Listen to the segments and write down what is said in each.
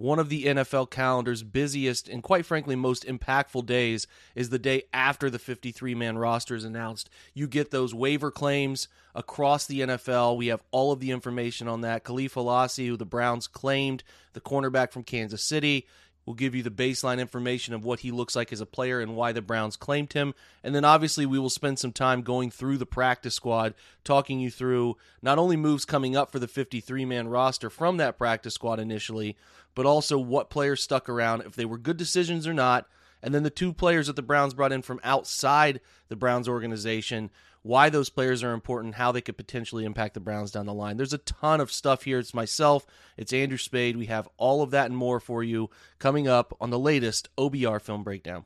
One of the NFL calendar's busiest and, quite frankly, most impactful days is the day after the 53 man roster is announced. You get those waiver claims across the NFL. We have all of the information on that. Kahlef Hailassie, who the Browns claimed, the cornerback from Kansas City. We'll give you the baseline information of what he looks like as a player and why the Browns claimed him. And then obviously, we will spend some time going through the practice squad, talking you through not only moves coming up for the 53 man roster from that practice squad initially, but also what players stuck around, if they were good decisions or not. And then the two players that the Browns brought in from outside the Browns organization, why those players are important, how they could potentially impact the Browns down the line. There's a ton of stuff here. It's myself, it's Andrew Spade. We have all of that and more for you coming up on the latest OBR film breakdown.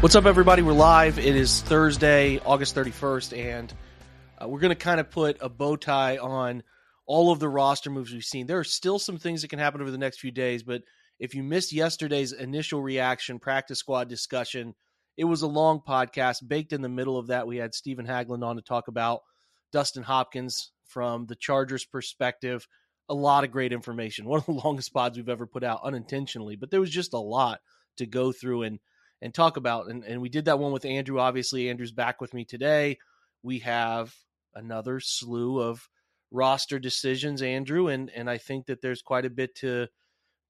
What's up, everybody? We're live. It is Thursday, August 31st, and uh, we're going to kind of put a bow tie on all of the roster moves we've seen. There are still some things that can happen over the next few days, but if you missed yesterday's initial reaction practice squad discussion, it was a long podcast. Baked in the middle of that, we had Stephen Haglund on to talk about Dustin Hopkins from the Chargers' perspective. A lot of great information. One of the longest pods we've ever put out unintentionally, but there was just a lot to go through and and talk about. And, and we did that one with Andrew. Obviously, Andrew's back with me today. We have another slew of roster decisions, Andrew, and and I think that there's quite a bit to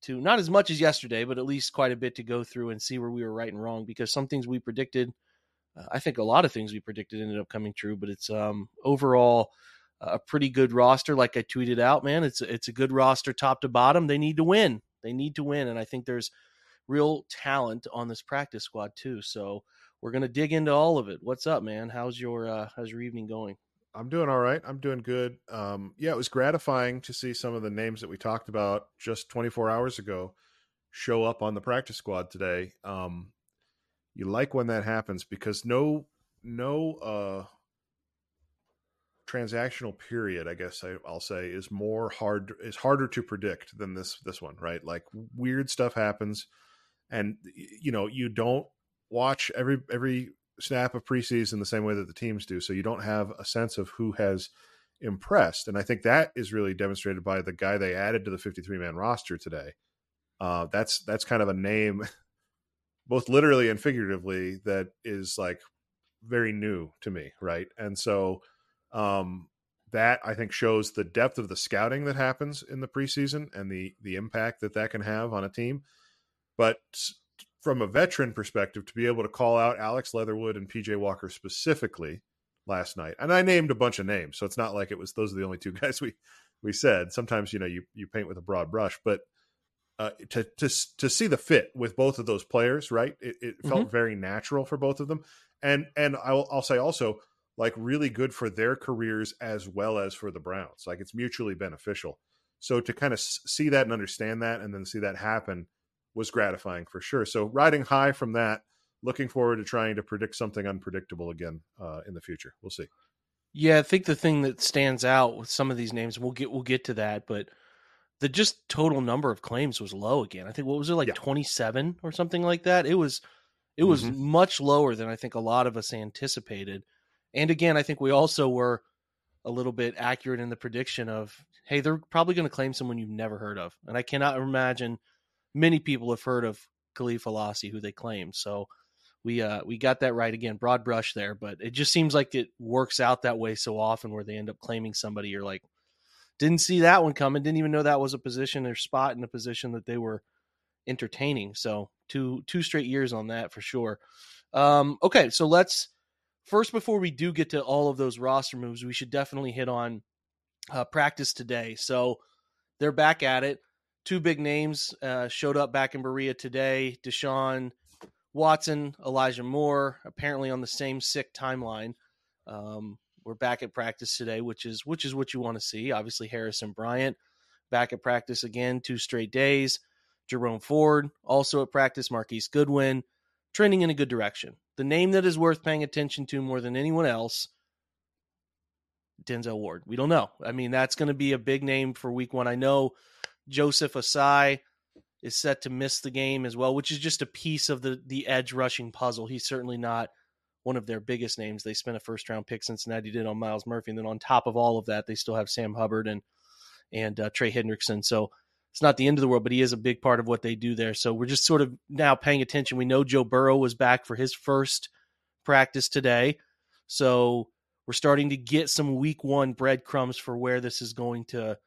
to not as much as yesterday, but at least quite a bit to go through and see where we were right and wrong. Because some things we predicted, uh, I think a lot of things we predicted ended up coming true. But it's um overall a pretty good roster. Like I tweeted out, man, it's it's a good roster top to bottom. They need to win. They need to win, and I think there's real talent on this practice squad too. So we're gonna dig into all of it. What's up, man? How's your uh, how's your evening going? I'm doing all right. I'm doing good. Um, yeah, it was gratifying to see some of the names that we talked about just 24 hours ago show up on the practice squad today. Um, you like when that happens because no no uh, transactional period, I guess I, will say, is more hard is harder to predict than this this one, right? Like weird stuff happens and you know you don't watch every every snap of preseason the same way that the teams do, so you don't have a sense of who has impressed. And I think that is really demonstrated by the guy they added to the 53 man roster today. Uh, that's that's kind of a name, both literally and figuratively, that is like very new to me, right? And so um, that I think shows the depth of the scouting that happens in the preseason and the the impact that that can have on a team. But from a veteran perspective, to be able to call out Alex Leatherwood and PJ Walker specifically last night, and I named a bunch of names, so it's not like it was those are the only two guys we we said. Sometimes you know you you paint with a broad brush, but uh, to to to see the fit with both of those players, right? It, it felt mm-hmm. very natural for both of them, and and I'll I'll say also like really good for their careers as well as for the Browns. Like it's mutually beneficial. So to kind of see that and understand that, and then see that happen was gratifying for sure. So riding high from that, looking forward to trying to predict something unpredictable again uh, in the future. We'll see. Yeah, I think the thing that stands out with some of these names, we'll get we'll get to that, but the just total number of claims was low again. I think what was it like Yeah. 27 or something like that? It was it was Mhm. much lower than I think a lot of us anticipated. And again, I think we also were a little bit accurate in the prediction of hey, they're probably going to claim someone you've never heard of. And I cannot imagine many people have heard of Kahlef Hailassie who they claim. So we uh we got that right again, broad brush there, but it just seems like it works out that way so often where they end up claiming somebody you're like didn't see that one coming, didn't even know that was a position or spot in a position that they were entertaining. So two two straight years on that for sure. Um okay, so let's first before we do get to all of those roster moves, we should definitely hit on uh, practice today. So they're back at it. Two big names uh, showed up back in Berea today. Deshaun Watson, Elijah Moore, apparently on the same sick timeline. Um, we're back at practice today, which is which is what you want to see. Obviously, Harrison Bryant back at practice again, two straight days. Jerome Ford also at practice. Marquise Goodwin trending in a good direction. The name that is worth paying attention to more than anyone else, Denzel Ward. We don't know. I mean, that's going to be a big name for Week One. I know Joseph Ossai is set to miss the game as well, which is just a piece of the the edge rushing puzzle. He's certainly not one of their biggest names. They spent a first round pick Cincinnati did on Myles Murphy, and then on top of all of that, they still have Sam Hubbard and and uh, Trey Hendrickson. So it's not the end of the world, but he is a big part of what they do there. So we're just sort of now paying attention. We know Joe Burrow was back for his first practice today, so we're starting to get some Week One breadcrumbs for where this is going to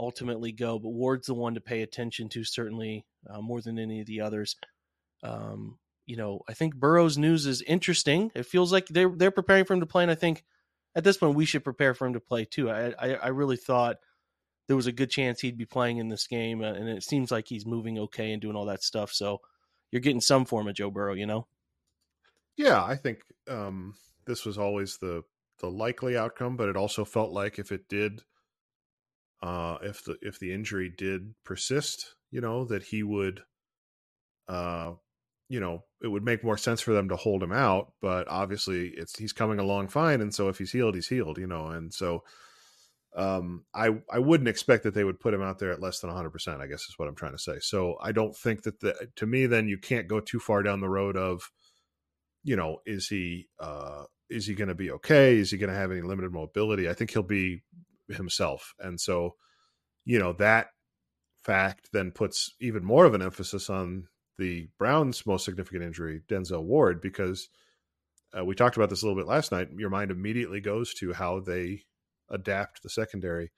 ultimately go. But Ward's the one to pay attention to, certainly uh, more than any of the others. Um, you know, I think Burrow's news is interesting. It feels like they're they're preparing for him to play, and I think at this point we should prepare for him to play too. I I, I really thought there was a good chance he'd be playing in this game, uh, and it seems like he's moving okay and doing all that stuff. So you're getting some form of Joe Burrow, you know. Yeah, I think um, this was always the the likely outcome, but it also felt like if it did, uh, if the if the injury did persist, you know, that he would, uh, you know, it would make more sense for them to hold him out. But obviously, it's he's coming along fine, and so if he's healed, he's healed, you know, and so. Um, I I wouldn't expect that they would put him out there at less than 100. percent I guess is what I'm trying to say. So I don't think that the to me then you can't go too far down the road of, you know, is he uh is he going to be okay? Is he going to have any limited mobility? I think he'll be himself. And so, you know, that fact then puts even more of an emphasis on the Browns' most significant injury, Denzel Ward, because uh, we talked about this a little bit last night. Your mind immediately goes to how they adapt the secondary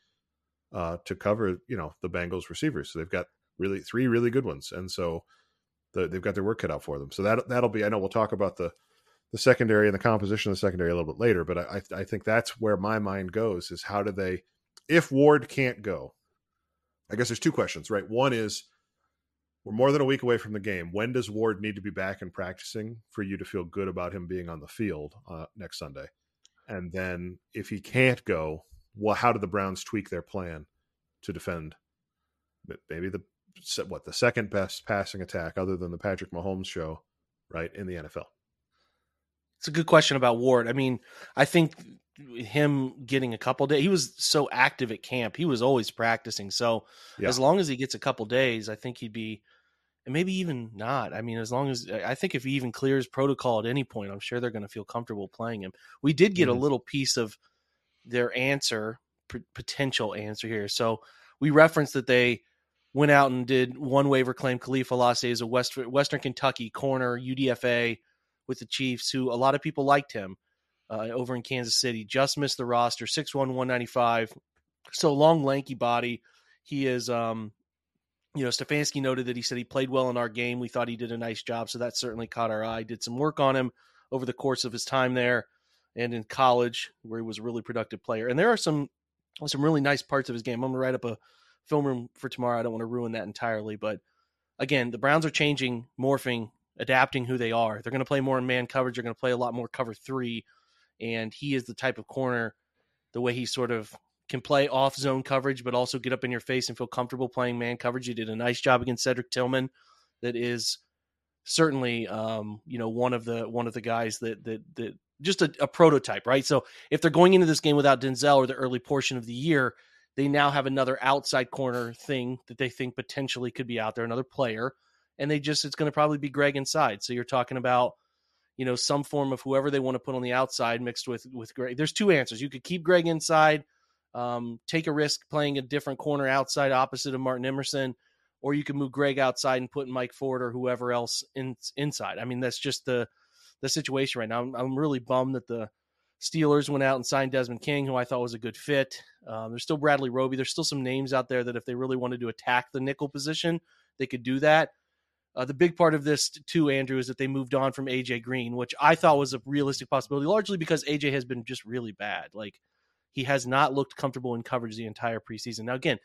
uh, to cover, you know, the Bengals receivers. So they've got really three really good ones, and so the, they've got their work cut out for them. So that that'll be. I know we'll talk about the the secondary and the composition of the secondary a little bit later, but I, I think that's where my mind goes is how do they, if Ward can't go, I guess there's two questions, right? One is we're more than a week away from the game. When does Ward need to be back and practicing for you to feel good about him being on the field uh, next Sunday? And then if he can't go, well, how do the Browns tweak their plan to defend maybe the what the second best passing attack other than the Patrick Mahomes show, right in the NFL? It's a good question about Ward. I mean, I think him getting a couple days, he was so active at camp. He was always practicing. So Yeah. as long as he gets a couple days, I think he'd be, and maybe even not. I mean, as long as I think if he even clears protocol at any point, I'm sure they're going to feel comfortable playing him. We did get Mhm. a little piece of their answer, p- potential answer here. So we referenced that they went out and did one waiver claim. Kahlef Hailassie is a West, Western Kentucky corner, UDFA with the Chiefs, who a lot of people liked him uh, over in Kansas City. Just missed the roster, 6'1", 195. So long, lanky body. He is, um, you know, Stefanski noted that he said he played well in our game. We thought he did a nice job, so that certainly caught our eye. Did some work on him over the course of his time there and in college, where he was a really productive player. And there are some some really nice parts of his game. I'm gonna write up a film room for tomorrow. I don't want to ruin that entirely, but again, the Browns are changing, morphing, adapting who they are. They're going to play more in man coverage. They're going to play a lot more cover three, and he is the type of corner, the way he sort of can play off zone coverage, but also get up in your face and feel comfortable playing man coverage. He did a nice job against Cedric Tillman. That is certainly, um, you know, one of the one of the guys that that that just a, a, prototype, right? So if they're going into this game without Denzel or the early portion of the year, they now have another outside corner thing that they think potentially could be out there, another player, and they just it's going to probably be Greg inside. So you're talking about you know some form of whoever they want to put on the outside mixed with with Greg. There's two answers. You could keep Greg inside, um, take a risk playing a different corner outside opposite of Martin Emerson, or you can move Greg outside and put Mike Ford or whoever else in, inside. I mean that's just the the situation right now. I'm, I'm really bummed that the Steelers went out and signed Desmond King, who I thought was a good fit. Um, there's still Bradley Roby. There's still some names out there that if they really wanted to attack the nickel position, they could do that. Uh, the big part of this too, Andrew, is that they moved on from AJ Green, which I thought was a realistic possibility, largely because AJ has been just really bad. Like he has not looked comfortable in coverage the entire preseason. Now, again,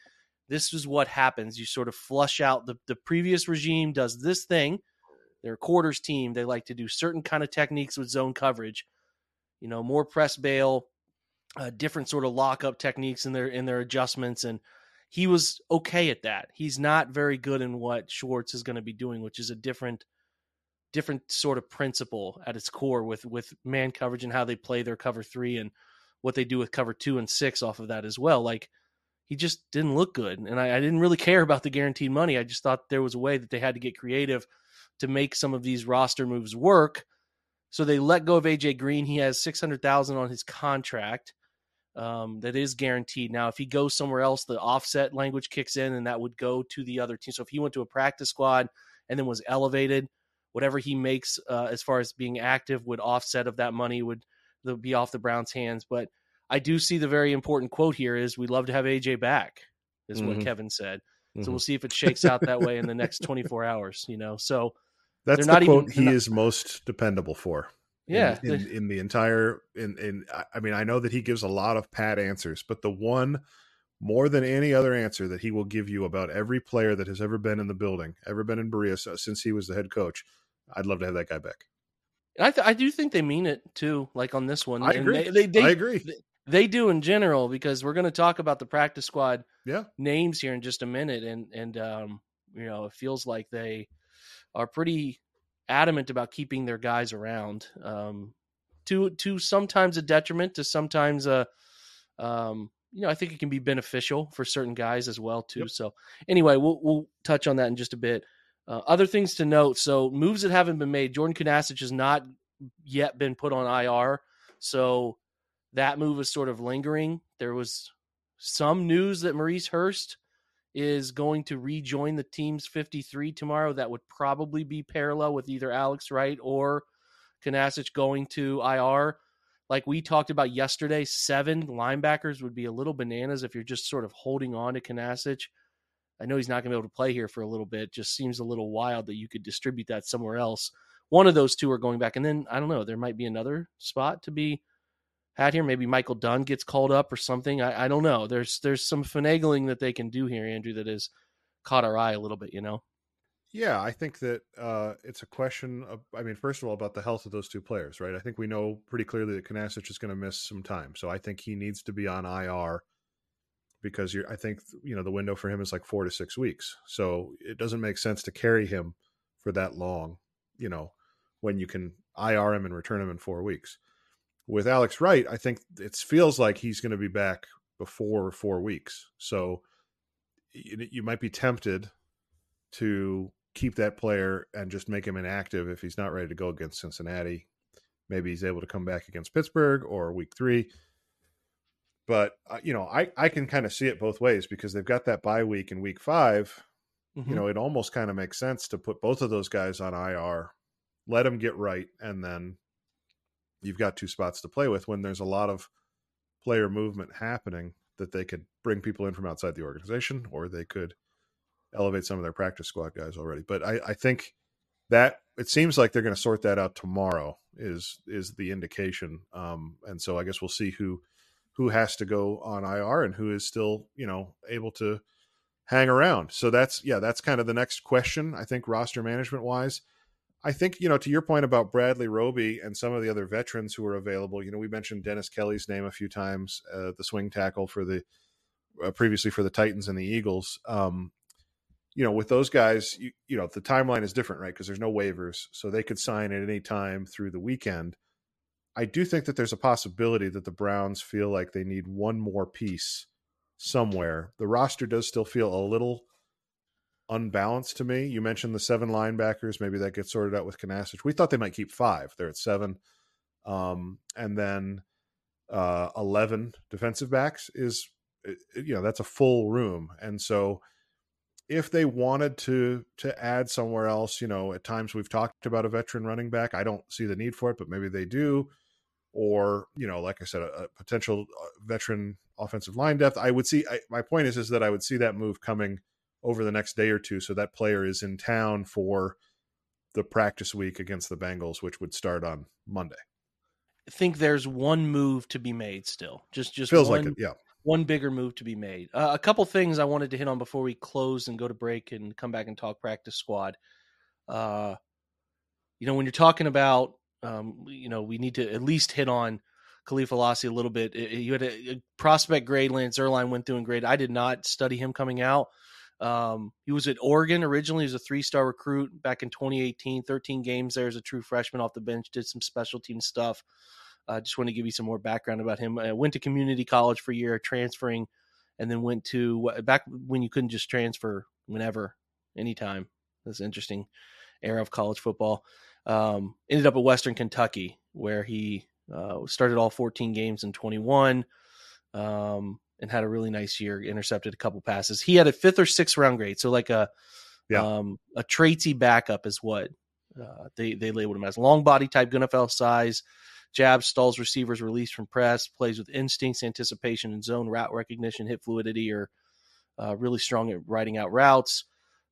this is what happens. You sort of flush out the the previous regime does this thing. They're a quarters team. They like to do certain kind of techniques with zone coverage. You know, more press bail, uh, different sort of lockup techniques in their in their adjustments and he was okay at that. He's not very good in what Schwartz is going to be doing, which is a different different sort of principle at its core with with man coverage and how they play their cover 3 and what they do with cover 2 and 6 off of that as well. Like he just didn't look good and I, I didn't really care about the guaranteed money. I just thought there was a way that they had to get creative to make some of these roster moves work. So they let go of AJ Green. He has 600,000 on his contract um, that is guaranteed. Now, if he goes somewhere else, the offset language kicks in, and that would go to the other team. So if he went to a practice squad and then was elevated, whatever he makes uh, as far as being active would offset of that money would be off the Browns' hands. But I do see the very important quote here is we'd love to have AJ back, is mm-hmm. what Kevin said. So mm-hmm. we'll see if it shakes out that way in the next 24 hours, you know. So that's the quote even, he not, is most dependable for yeah in, in, in, the entire in in i mean i know that he gives a lot of pat answers but the one more than any other answer that he will give you about every player that has ever been in the building ever been in berea since he was the head coach i'd love to have that guy back. I, th- I do think they mean it too like on this one i agree. they, they, they, i agree. they, they do in general because we're going to talk about the practice squad yeah. names here in just a minute and and um you know it feels like they are pretty adamant about keeping their guys around. Um, to to sometimes a detriment, to sometimes a um, you know, I think it can be beneficial for certain guys as well too. Yep. So anyway, we'll we'll touch on that in just a bit. Uh, other things to note: so moves that haven't been made. Jordan Kunaszyk has not yet been put on IR, so that move is sort of lingering. There was some news that Maurice Hurst is going to rejoin the team's 53 tomorrow. That would probably be parallel with either Alex Wright or Kunaszyk going to IR. Like we talked about yesterday, seven linebackers would be a little bananas if you're just sort of holding on to Kunaszyk. I know he's not going to be able to play here for a little bit. Just seems a little wild that you could distribute that somewhere else. One of those two are going back, and then I don't know. There might be another spot to be had here. Maybe Michael Dunn gets called up or something. I, I don't know. There's there's some finagling that they can do here, Andrew, that has caught our eye a little bit. You know. Yeah, I think that uh, it's a question of, I mean, first of all, about the health of those two players, right? I think we know pretty clearly that Kunaszyk is going to miss some time. So I think he needs to be on IR because I think, you know, the window for him is like four to six weeks. So it doesn't make sense to carry him for that long, you know, when you can IR him and return him in four weeks with Alex Wright, I think it feels like he's going to be back before four weeks. So you, you might be tempted to keep that player and just make him inactive if he's not ready to go against Cincinnati. Maybe he's able to come back against Pittsburgh or week three. But, uh, you know, I, I can kind of see it both ways because they've got that bye week in week 5 mm-hmm. You know, it almost kind of makes sense to put both of those guys on IR, let them get right, and then you've got two spots to play with when there's a lot of player movement happening that they could bring people in from outside the organization or they could elevate some of their practice squad guys already. But I, I think that it seems like they're going to sort that out tomorrow is is the indication. Um, and so I guess we'll see who who has to go on IR and who is still you know able to hang around. So that's yeah, that's kind of the next question. I think roster management wise. I think, you know, to your point about Bradley Roby and some of the other veterans who are available, you know, we mentioned Dennis Kelly's name a few times, uh, the swing tackle for the uh, previously for the Titans and the Eagles. Um, you know, with those guys, you, you know, the timeline is different, right? Because there's no waivers, so they could sign at any time through the weekend. I do think that there's a possibility that the Browns feel like they need one more piece somewhere. The roster does still feel a little unbalanced to me. You mentioned the seven linebackers. Maybe that gets sorted out with Kunaszyk. We thought they might keep five. They're at seven. Um, and then uh, 11 defensive backs is, you know, that's a full room. And so if they wanted to to add somewhere else, you know, at times we've talked about a veteran running back. I don't see the need for it, but maybe they do. Or you know, like I said, a, a potential uh, veteran offensive line depth. I would see. I, my point is, is that I would see that move coming over the next day or two, so that player is in town for the practice week against the Bengals, which would start on Monday. I think there's one move to be made still. Just just feels one, like it. Yeah, one bigger move to be made. Uh, a couple things I wanted to hit on before we close and go to break and come back and talk practice squad. Uh, you know, when you're talking about, um, you know, we need to at least hit on Kahlef Hailassie a little bit. You had a, a prospect grade. Lance Zierlein went through and grade. I did not study him coming out. Um, he was at Oregon originally. He was a three star recruit back in 2018, 13 games there as a true freshman off the bench, did some special team stuff. I uh, just want to give you some more background about him. I went to community college for a year, transferring, and then went to back when you couldn't just transfer whenever, anytime. That's interesting era of college football. Um, ended up at Western Kentucky, where he uh, started all 14 games in 21 um, and had a really nice year. Intercepted a couple passes. He had a fifth or sixth round grade, so like a yeah. um, a traitsy backup is what uh, they they labeled him as. Long body type, NFL size. Jabs, stalls receivers, release from press, plays with instincts, anticipation, and zone route recognition, hit fluidity, or uh, really strong at writing out routes.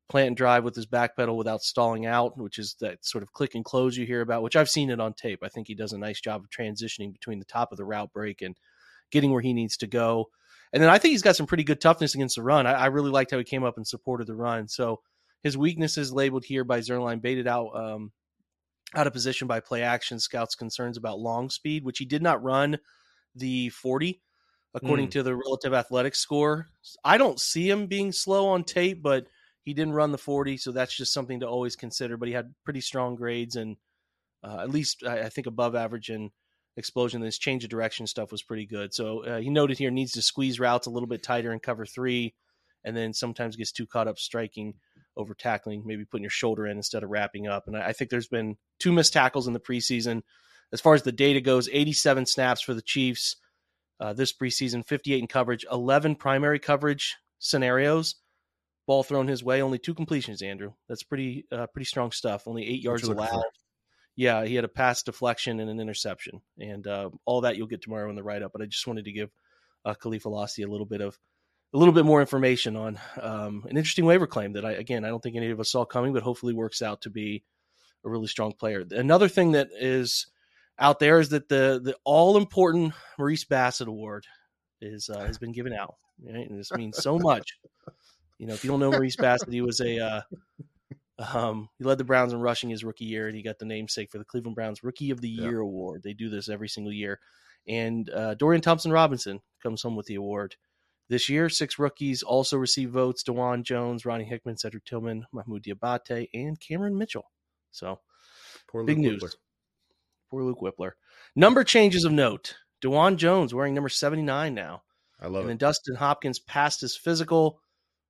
Plant and drive with his back pedal without stalling out, which is that sort of click and close you hear about, which I've seen it on tape. I think he does a nice job of transitioning between the top of the route break and getting where he needs to go. And then I think he's got some pretty good toughness against the run. I, I really liked how he came up and supported the run. So his weaknesses labeled here by Zierlein baited out um, out of position by play action scouts concerns about long speed, which he did not run the 40 according mm. to the relative athletic score. I don't see him being slow on tape, but he didn't run the 40, so that's just something to always consider. But he had pretty strong grades and uh, at least I, think above average in explosion. This change of direction stuff was pretty good. So uh, he noted here needs to squeeze routes a little bit tighter in cover three, and then sometimes gets too caught up striking over tackling, maybe putting your shoulder in instead of wrapping up. And I, I think there's been two missed tackles in the preseason. As far as the data goes, 87 snaps for the Chiefs uh, this preseason, 58 in coverage, 11 primary coverage scenarios. Ball thrown his way, only two completions. Andrew, that's pretty uh, pretty strong stuff. Only eight yards allowed. Yeah, he had a pass deflection and an interception, and uh, all that you'll get tomorrow in the write up. But I just wanted to give uh, Khalifa a little bit of a little bit more information on um, an interesting waiver claim that I again I don't think any of us saw coming, but hopefully works out to be a really strong player. Another thing that is out there is that the the all important Maurice Bassett Award is uh, has been given out. Right? And this means so much. You know, if you don't know Maurice Bassett, he was a uh, um, he led the Browns in rushing his rookie year, and he got the namesake for the Cleveland Browns Rookie of the Year award. They do this every single year, and uh, Dorian Thompson Robinson comes home with the award. This year, six rookies also received votes Dawand Jones, Ronnie Hickman, Cedric Tillman, Mohamoud Diabate, and Cameron Mitchell. So, Poor big Luke news. Wypler. Poor Luke Wypler. Number changes of note Dawand Jones wearing number 79 now. I love and it. And Dustin Hopkins passed his physical.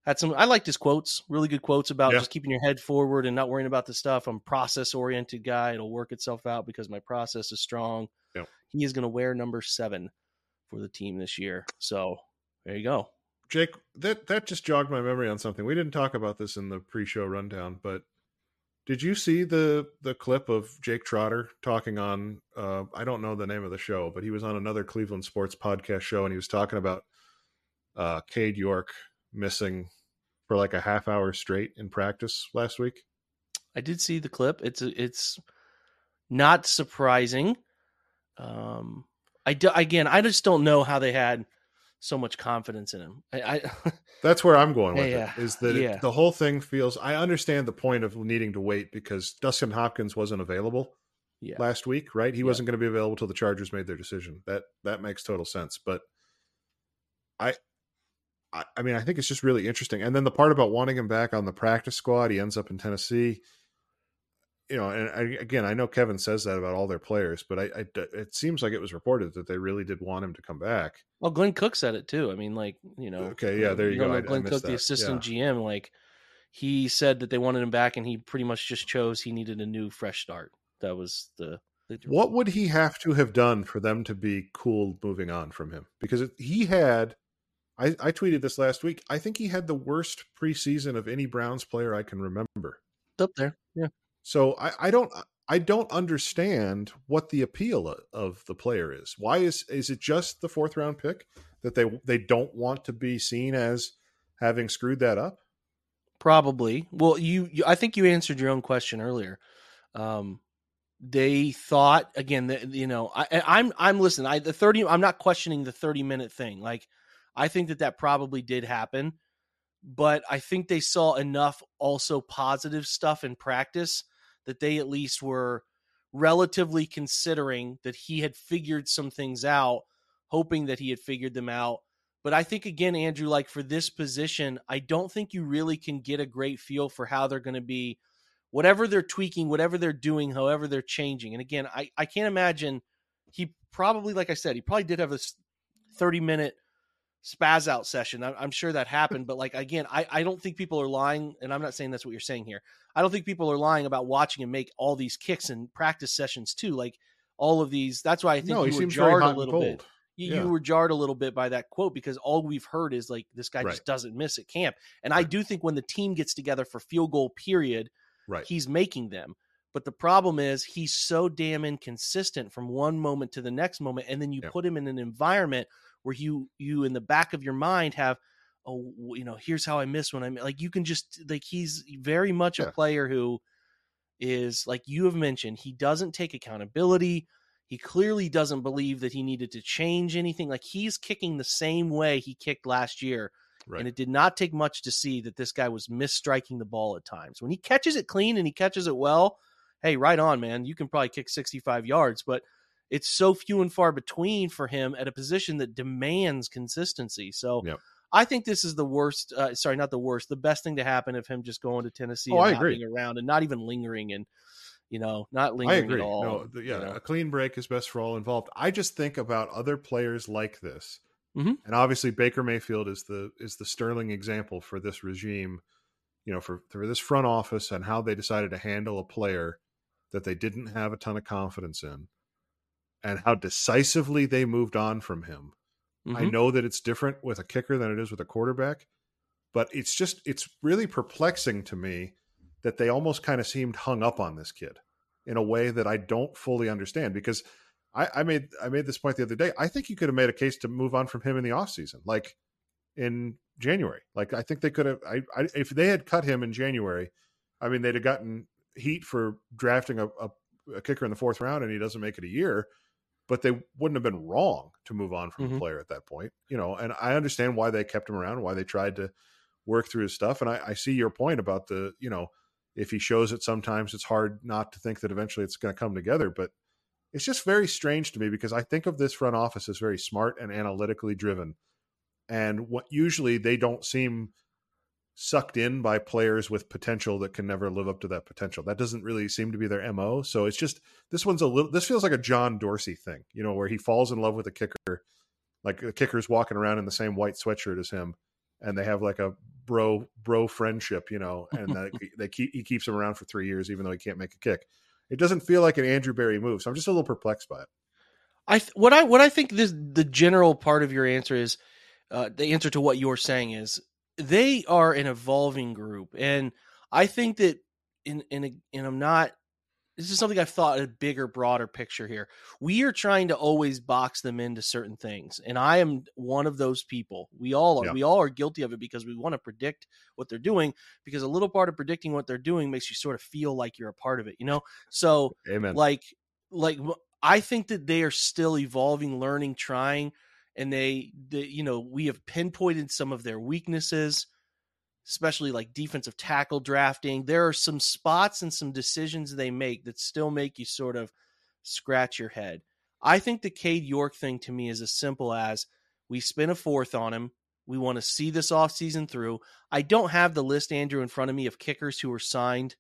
Had some, I liked his quotes, really good quotes about yeah. just keeping your head forward and not worrying about the stuff. I'm process oriented guy. It'll work itself out because my process is strong. Yeah. He is going to wear number seven for the team this year. So there you go. Jake, that that just jogged my memory on something. We didn't talk about this in the pre-show rundown, but did you see the the clip of Jake Trotter talking on uh, I don't know the name of the show, but he was on another Cleveland sports podcast show and he was talking about uh Cade York missing for like a half hour straight in practice last week. I did see the clip. It's it's not surprising. Um I do, again, I just don't know how they had so much confidence in him. I, I that's where I'm going with yeah, it. Is that yeah. it, the whole thing feels? I understand the point of needing to wait because Dustin Hopkins wasn't available yeah. last week, right? He wasn't going to be available till the Chargers made their decision. That that makes total sense. But I, I, I mean, I think it's just really interesting. And then the part about wanting him back on the practice squad, he ends up in Tennessee. you know, and I, again, I know Kevin says that about all their players, but I, I, it seems like it was reported that they really did want him to come back. Well, Glenn Cook said it too. I mean, like you know, okay, yeah, there you, you go. Glenn Cook, that. the assistant yeah. GM, like he said that they wanted him back, and he pretty much just chose he needed a new, fresh start. That was the. the what would he have to have done for them to be cool moving on from him? Because he had I, I tweeted this last week. I think he had the worst preseason of any Browns player I can remember. Up there, yeah. So I, I don't I don't understand what the appeal of the player is. Why is is it just the fourth round pick that they they don't want to be seen as having screwed that up? Probably. Well, you, you I think you answered your own question earlier. Um, they thought again that you know I, I'm I'm listening. I the thirty. I'm not questioning the thirty minute thing. Like I think that that probably did happen, but I think they saw enough also positive stuff in practice that they at least were relatively considering that he had figured some things out, hoping that he had figured them out. But I think again, Andrew, like for this position, I don't think you really can get a great feel for how they're going to be, whatever they're tweaking, whatever they're doing, however they're changing. And again, I, I can't imagine he probably, like I said, he probably did have a 30 minute spaz out session. I'm sure that happened, but like again, I, I don't think people are lying, and I'm not saying that's what you're saying here. I don't think people are lying about watching him make all these kicks and practice sessions too. Like all of these. That's why I think no, you were jarred a little bit. You, yeah. you, were jarred a little bit by that quote because all we've heard is like this guy right. just doesn't miss at camp. And right. I do think when the team gets together for field goal period, right. he's making them. But the problem is he's so damn inconsistent from one moment to the next moment, and then you put him in an environment where you you in the back of your mind have oh you know here's how I miss when I'm like you can just like he's very much yeah. a player who is like you have mentioned he doesn't take accountability he clearly doesn't believe that he needed to change anything like he's kicking the same way he kicked last year right. and it did not take much to see that this guy was misstriking the ball at times when he catches it clean and he catches it well hey right on man you can probably kick 65 yards but it's so few and far between for him at a position that demands consistency. So yep. I think this is the worst. Uh, sorry, not the worst. The best thing to happen of him just going to Tennessee oh, and I agree. around and not even lingering and you know not lingering I agree. at all. No, the, yeah, you know? a clean break is best for all involved. I just think about other players like this, mm-hmm. and obviously Baker Mayfield is the is the sterling example for this regime. You know, for for this front office and how they decided to handle a player that they didn't have a ton of confidence in and how decisively they moved on from him. Mm-hmm. I know that it's different with a kicker than it is with a quarterback, but it's just it's really perplexing to me that they almost kind of seemed hung up on this kid in a way that I don't fully understand because I, I made I made this point the other day. I think you could have made a case to move on from him in the offseason, like in January. Like I think they could have I, I if they had cut him in January, I mean they'd have gotten heat for drafting a, a, a kicker in the fourth round and he doesn't make it a year but they wouldn't have been wrong to move on from mm-hmm. a player at that point, you know. And I understand why they kept him around, why they tried to work through his stuff. And I, I see your point about the, you know, if he shows it sometimes, it's hard not to think that eventually it's going to come together. But it's just very strange to me because I think of this front office as very smart and analytically driven. And what usually they don't seem sucked in by players with potential that can never live up to that potential. That doesn't really seem to be their MO. So it's just this one's a little this feels like a John Dorsey thing, you know, where he falls in love with a kicker, like the kicker's walking around in the same white sweatshirt as him and they have like a bro bro friendship, you know, and that they keep he keeps him around for 3 years even though he can't make a kick. It doesn't feel like an Andrew Berry move. So I'm just a little perplexed by it. I what I what I think this the general part of your answer is uh, the answer to what you're saying is they are an evolving group, and I think that in in a, and I'm not. This is something I've thought a bigger, broader picture here. We are trying to always box them into certain things, and I am one of those people. We all are. Yeah. We all are guilty of it because we want to predict what they're doing. Because a little part of predicting what they're doing makes you sort of feel like you're a part of it. You know. So, Amen. like, like I think that they are still evolving, learning, trying and they, they you know we have pinpointed some of their weaknesses especially like defensive tackle drafting there are some spots and some decisions they make that still make you sort of scratch your head i think the cade york thing to me is as simple as we spin a fourth on him we want to see this offseason through i don't have the list andrew in front of me of kickers who were signed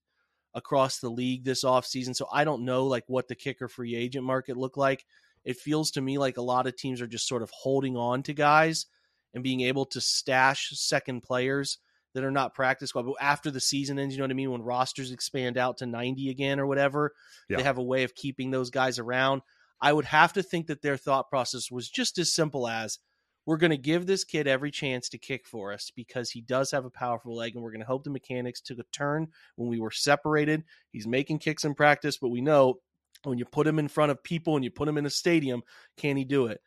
across the league this offseason. So I don't know like what the kicker free agent market looked like. It feels to me like a lot of teams are just sort of holding on to guys and being able to stash second players that are not practice squad. But after the season ends, you know what I mean? When rosters expand out to 90 again or whatever, yeah. they have a way of keeping those guys around. I would have to think that their thought process was just as simple as we're going to give this kid every chance to kick for us because he does have a powerful leg, and we're going to hope the mechanics took a turn when we were separated. He's making kicks in practice, but we know when you put him in front of people and you put him in a stadium, can he do it?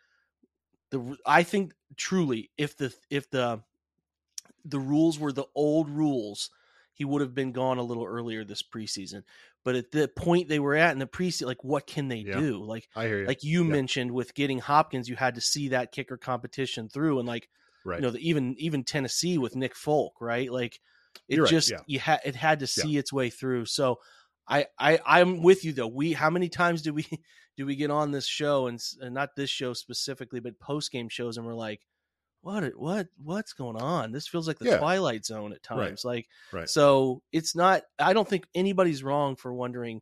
The I think truly, if the if the the rules were the old rules, he would have been gone a little earlier this preseason. But at the point they were at in the preseason, like what can they yeah. do? Like I hear you. like you yeah. mentioned with getting Hopkins, you had to see that kicker competition through, and like right. you know the, even even Tennessee with Nick Folk, right? Like it right. just yeah. you had it had to see its way through. So I I I'm with you though. We how many times do we do we get on this show and, and not this show specifically, but post game shows, and we're like what what what's going on this feels like the yeah. twilight zone at times right. like right. so it's not i don't think anybody's wrong for wondering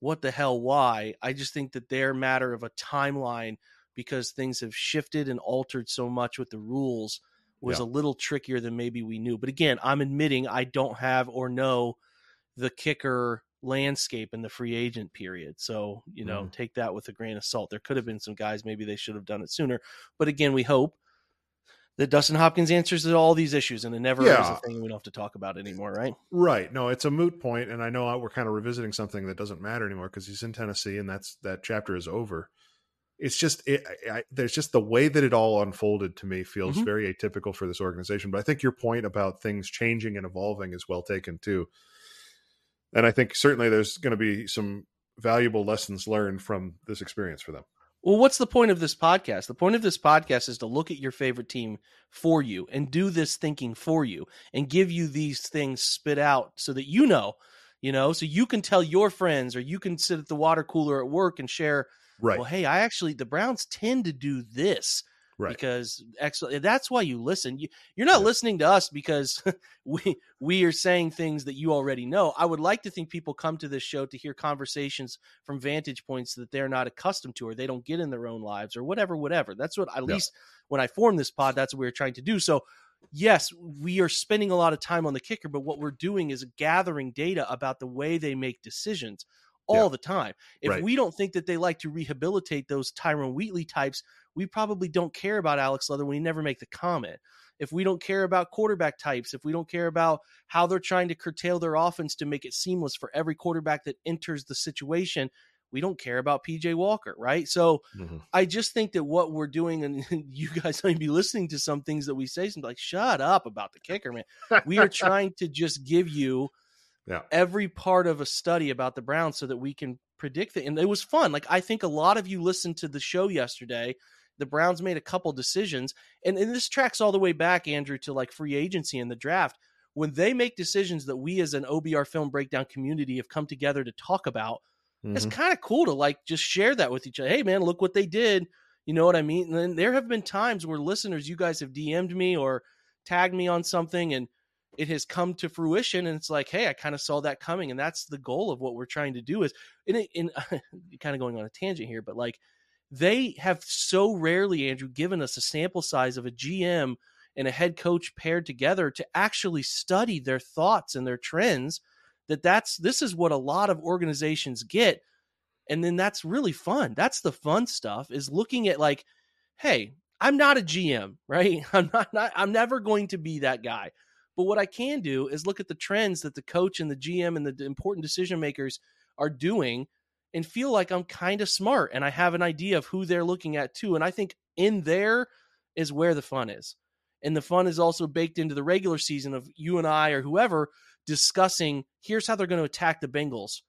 what the hell why i just think that they're matter of a timeline because things have shifted and altered so much with the rules was yeah. a little trickier than maybe we knew but again i'm admitting i don't have or know the kicker landscape in the free agent period so you know mm. take that with a grain of salt there could have been some guys maybe they should have done it sooner but again we hope that Dustin Hopkins answers to all these issues, and it never yeah. is a thing we don't have to talk about anymore, right? Right. No, it's a moot point, and I know we're kind of revisiting something that doesn't matter anymore because he's in Tennessee, and that's that chapter is over. It's just it, I, there's just the way that it all unfolded to me feels mm-hmm. very atypical for this organization. But I think your point about things changing and evolving is well taken too, and I think certainly there's going to be some valuable lessons learned from this experience for them. Well, what's the point of this podcast? The point of this podcast is to look at your favorite team for you and do this thinking for you and give you these things spit out so that you know, you know, so you can tell your friends or you can sit at the water cooler at work and share, right. well, hey, I actually, the Browns tend to do this right. because excellent. That's why you listen. You, you're not yeah. listening to us because we we are saying things that you already know. I would like to think people come to this show to hear conversations from vantage points that they're not accustomed to or they don't get in their own lives or whatever, whatever. That's what at yeah. least when I formed this pod, that's what we were trying to do. So yes, we are spending a lot of time on the kicker, but what we're doing is gathering data about the way they make decisions all yeah. the time. If right. we don't think that they like to rehabilitate those Tyrone Wheatley types, we probably don't care about Alex Leather when he never make the comment. If we don't care about quarterback types, if we don't care about how they're trying to curtail their offense to make it seamless for every quarterback that enters the situation, we don't care about PJ Walker, right? So mm-hmm. I just think that what we're doing, and you guys might be listening to some things that we say, some like, shut up about the kicker, man. we are trying to just give you yeah. every part of a study about the Browns so that we can predict it. And it was fun. Like I think a lot of you listened to the show yesterday the Browns made a couple decisions, and, and this tracks all the way back, Andrew, to like free agency and the draft. When they make decisions that we as an OBR film breakdown community have come together to talk about, mm-hmm. it's kind of cool to like just share that with each other. Hey, man, look what they did. You know what I mean? And then there have been times where listeners, you guys have DM'd me or tagged me on something, and it has come to fruition and it's like hey i kind of saw that coming and that's the goal of what we're trying to do is in, in kind of going on a tangent here but like they have so rarely, Andrew, given us a sample size of a GM and a head coach paired together to actually study their thoughts and their trends that that's this is what a lot of organizations get. And then that's really fun. That's the fun stuff is looking at like hey i'm not a gm right? I'm not, not i'm never going to be that guy. But what i can do is look at the trends that the coach and the gm and the important decision makers are doing and feel like I'm kind of smart and I have an idea of who they're looking at too. And I think in there is where the fun is. And the fun is also baked into the regular season of you and I or whoever discussing here's how they're going to attack the Bengals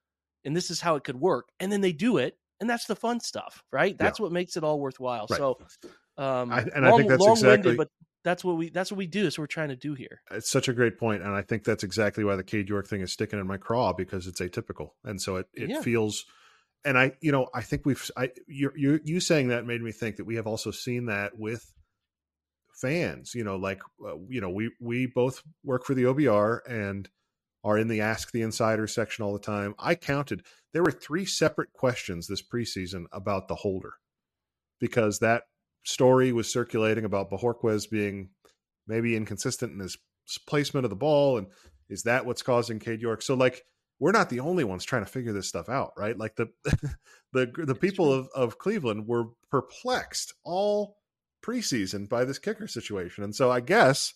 and this is how it could work. And then they do it. And that's the fun stuff, right? That's yeah. what makes it all worthwhile. Right. So, um, I, and long, I think that's exactly, but that's what we that's what we do. That's what we're trying to do here. It's such a great point, and I think that's exactly why the Cade York thing is sticking in my craw because it's atypical, and so it it yeah. feels and I, you know, I think we've, I, you, you, you saying that made me think that we have also seen that with fans. You know, like, uh, you know, we we both work for the OBR, and are in the Ask the Insider section all the time. I counted there were three separate questions this preseason about the holder because that story was circulating about Bojorquez being maybe inconsistent in his placement of the ball and is that what's causing Cade York? So like we're not the only ones trying to figure this stuff out, right? Like the the the people of, of Cleveland were perplexed all preseason by this kicker situation. And so I guess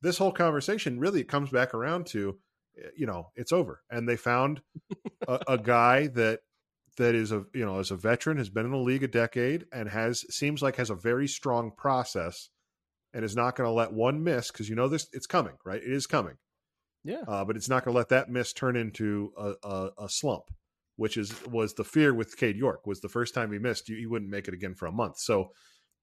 this whole conversation really comes back around to eh, you know, it's over. And they found a, a guy that that is a you know as a veteran has been in the league a decade and has seems like has a very strong process and is not going to let one miss because you know this it's coming right it is coming yeah. Uh, but it's not going to let that miss turn into a, a, a, slump which is was the fear with Cade York was the first time he missed you wouldn't make it again for a month. So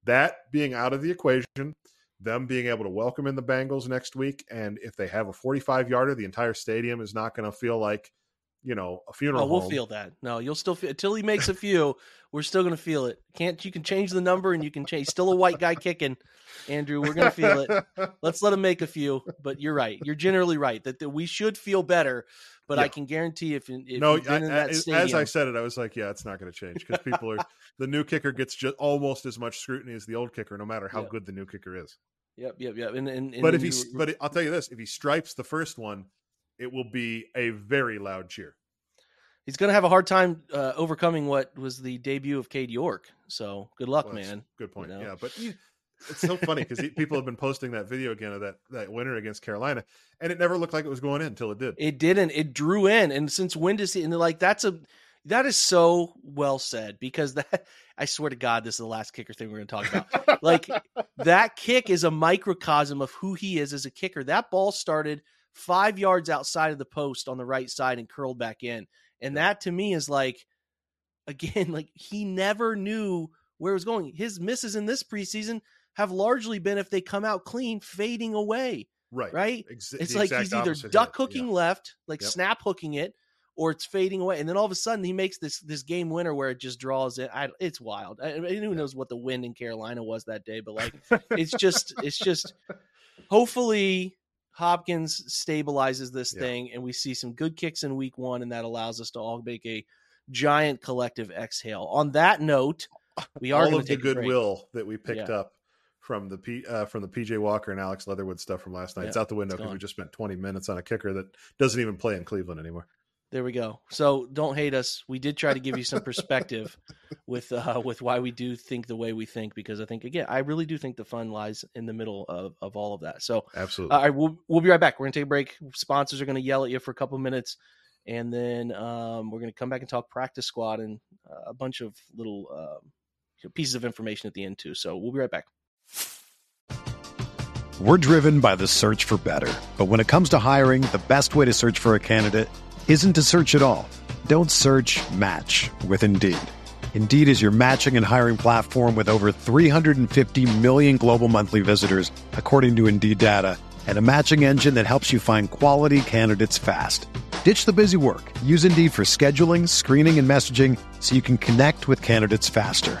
that being out of the equation them being able to welcome in the Bengals next week and if they have a 45 yarder the entire stadium is not going to feel like you know a funeral. Oh, we'll home. feel that. No, you'll still feel until he makes a few. we're still gonna feel it. Can't you can change the number and you can change. Still a white guy kicking, Andrew. We're gonna feel it. Let's let him make a few. But you're right. You're generally right that, that we should feel better. But yeah. I can guarantee if, if no, I, as, stadium, as I said it, I was like, yeah, it's not going to change because people are the new kicker gets just almost as much scrutiny as the old kicker, no matter how yeah. good the new kicker is. Yep, yep, yep. And, and, and but if he, but I'll tell you this: if he stripes the first one, it will be a very loud cheer he's going to have a hard time uh, overcoming what was the debut of Cade York. So good luck, well, man. Good point. You know? Yeah, but it's so funny because people have been posting that video again of that that winner against Carolina, and it never looked like it was going in until it did. It didn't. It drew in, and since when does he? And like that's a that is so well said because that I swear to God, this is the last kicker thing we're going to talk about. like that kick is a microcosm of who he is as a kicker. That ball started five yards outside of the post on the right side and curled back in. And that to me is like, again, like he never knew where it was going. His misses in this preseason have largely been if they come out clean, fading away. Right. Right. Ex- it's like he's either duck hooking yeah. left, like yep. snap hooking it, or it's fading away. And then all of a sudden he makes this this game winner where it just draws it. I, it's wild. I, I who yeah. knows what the wind in Carolina was that day, but like it's just it's just hopefully Hopkins stabilizes this yeah. thing, and we see some good kicks in week one, and that allows us to all make a giant collective exhale. On that note, we are all of the goodwill that we picked yeah. up from the P, uh, from the PJ Walker and Alex Leatherwood stuff from last night. Yeah, it's out the window because we just spent 20 minutes on a kicker that doesn't even play in Cleveland anymore. There we go. So don't hate us. We did try to give you some perspective with uh, with why we do think the way we think because I think again I really do think the fun lies in the middle of, of all of that. So absolutely. All right, we'll we'll be right back. We're gonna take a break. Sponsors are gonna yell at you for a couple minutes, and then um, we're gonna come back and talk practice squad and uh, a bunch of little uh, pieces of information at the end too. So we'll be right back. We're driven by the search for better, but when it comes to hiring, the best way to search for a candidate isn't to search at all. Don't search match with Indeed. Indeed is your matching and hiring platform with over 350 million global monthly visitors, according to Indeed data, and a matching engine that helps you find quality candidates fast. Ditch the busy work. Use Indeed for scheduling, screening, and messaging so you can connect with candidates faster.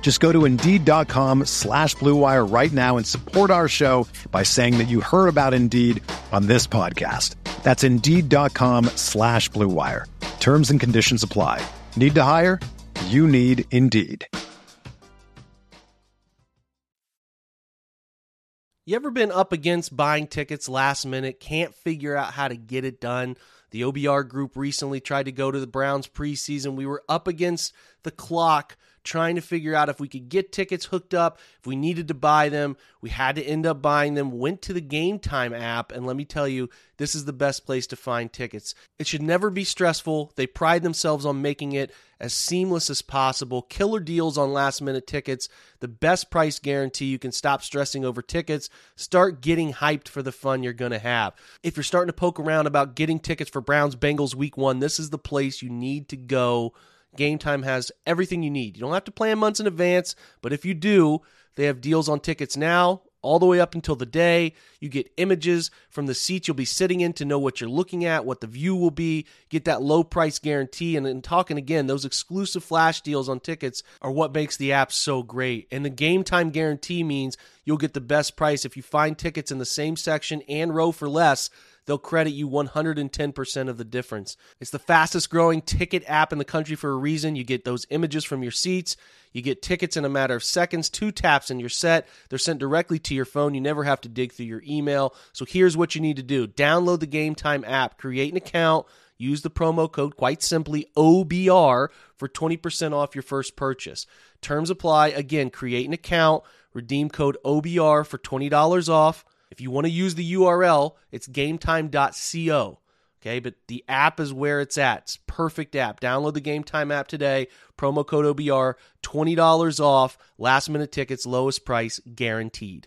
Just go to Indeed.com slash BlueWire right now and support our show by saying that you heard about Indeed on this podcast. That's Indeed.com slash BlueWire. Terms and conditions apply. Need to hire? You need Indeed. You ever been up against buying tickets last minute, can't figure out how to get it done? The OBR group recently tried to go to the Browns preseason. We were up against the clock trying to figure out if we could get tickets hooked up, if we needed to buy them. We had to end up buying them. Went to the Game Time app, and let me tell you, this is the best place to find tickets. It should never be stressful. They pride themselves on making it as seamless as possible. Killer deals on last minute tickets, the best price guarantee. You can stop stressing over tickets, start getting hyped for the fun you're going to have. If you're starting to poke around about getting tickets for Browns Bengals week one, this is the place you need to go. Game Time has everything you need. You don't have to plan months in advance, but if you do, they have deals on tickets now all the way up until the day. You get images from the seats you'll be sitting in to know what you're looking at, what the view will be, get that low price guarantee. And then talking again, those exclusive flash deals on tickets are what makes the app so great. And the game time guarantee means you'll get the best price if you find tickets in the same section and row for less they'll credit you 110% of the difference. It's the fastest growing ticket app in the country for a reason. You get those images from your seats, you get tickets in a matter of seconds, two taps, and you're set. They're sent directly to your phone. You never have to dig through your email. So here's what you need to do download the Game Time app, create an account. Use the promo code, quite simply, OBR for 20% off your first purchase. Terms apply. Again, create an account, redeem code OBR for $20 off. If you want to use the URL, it's gametime.co. Okay, but the app is where it's at. It's perfect app. Download the Game Time app today. Promo code OBR, $20 off. Last minute tickets, lowest price guaranteed.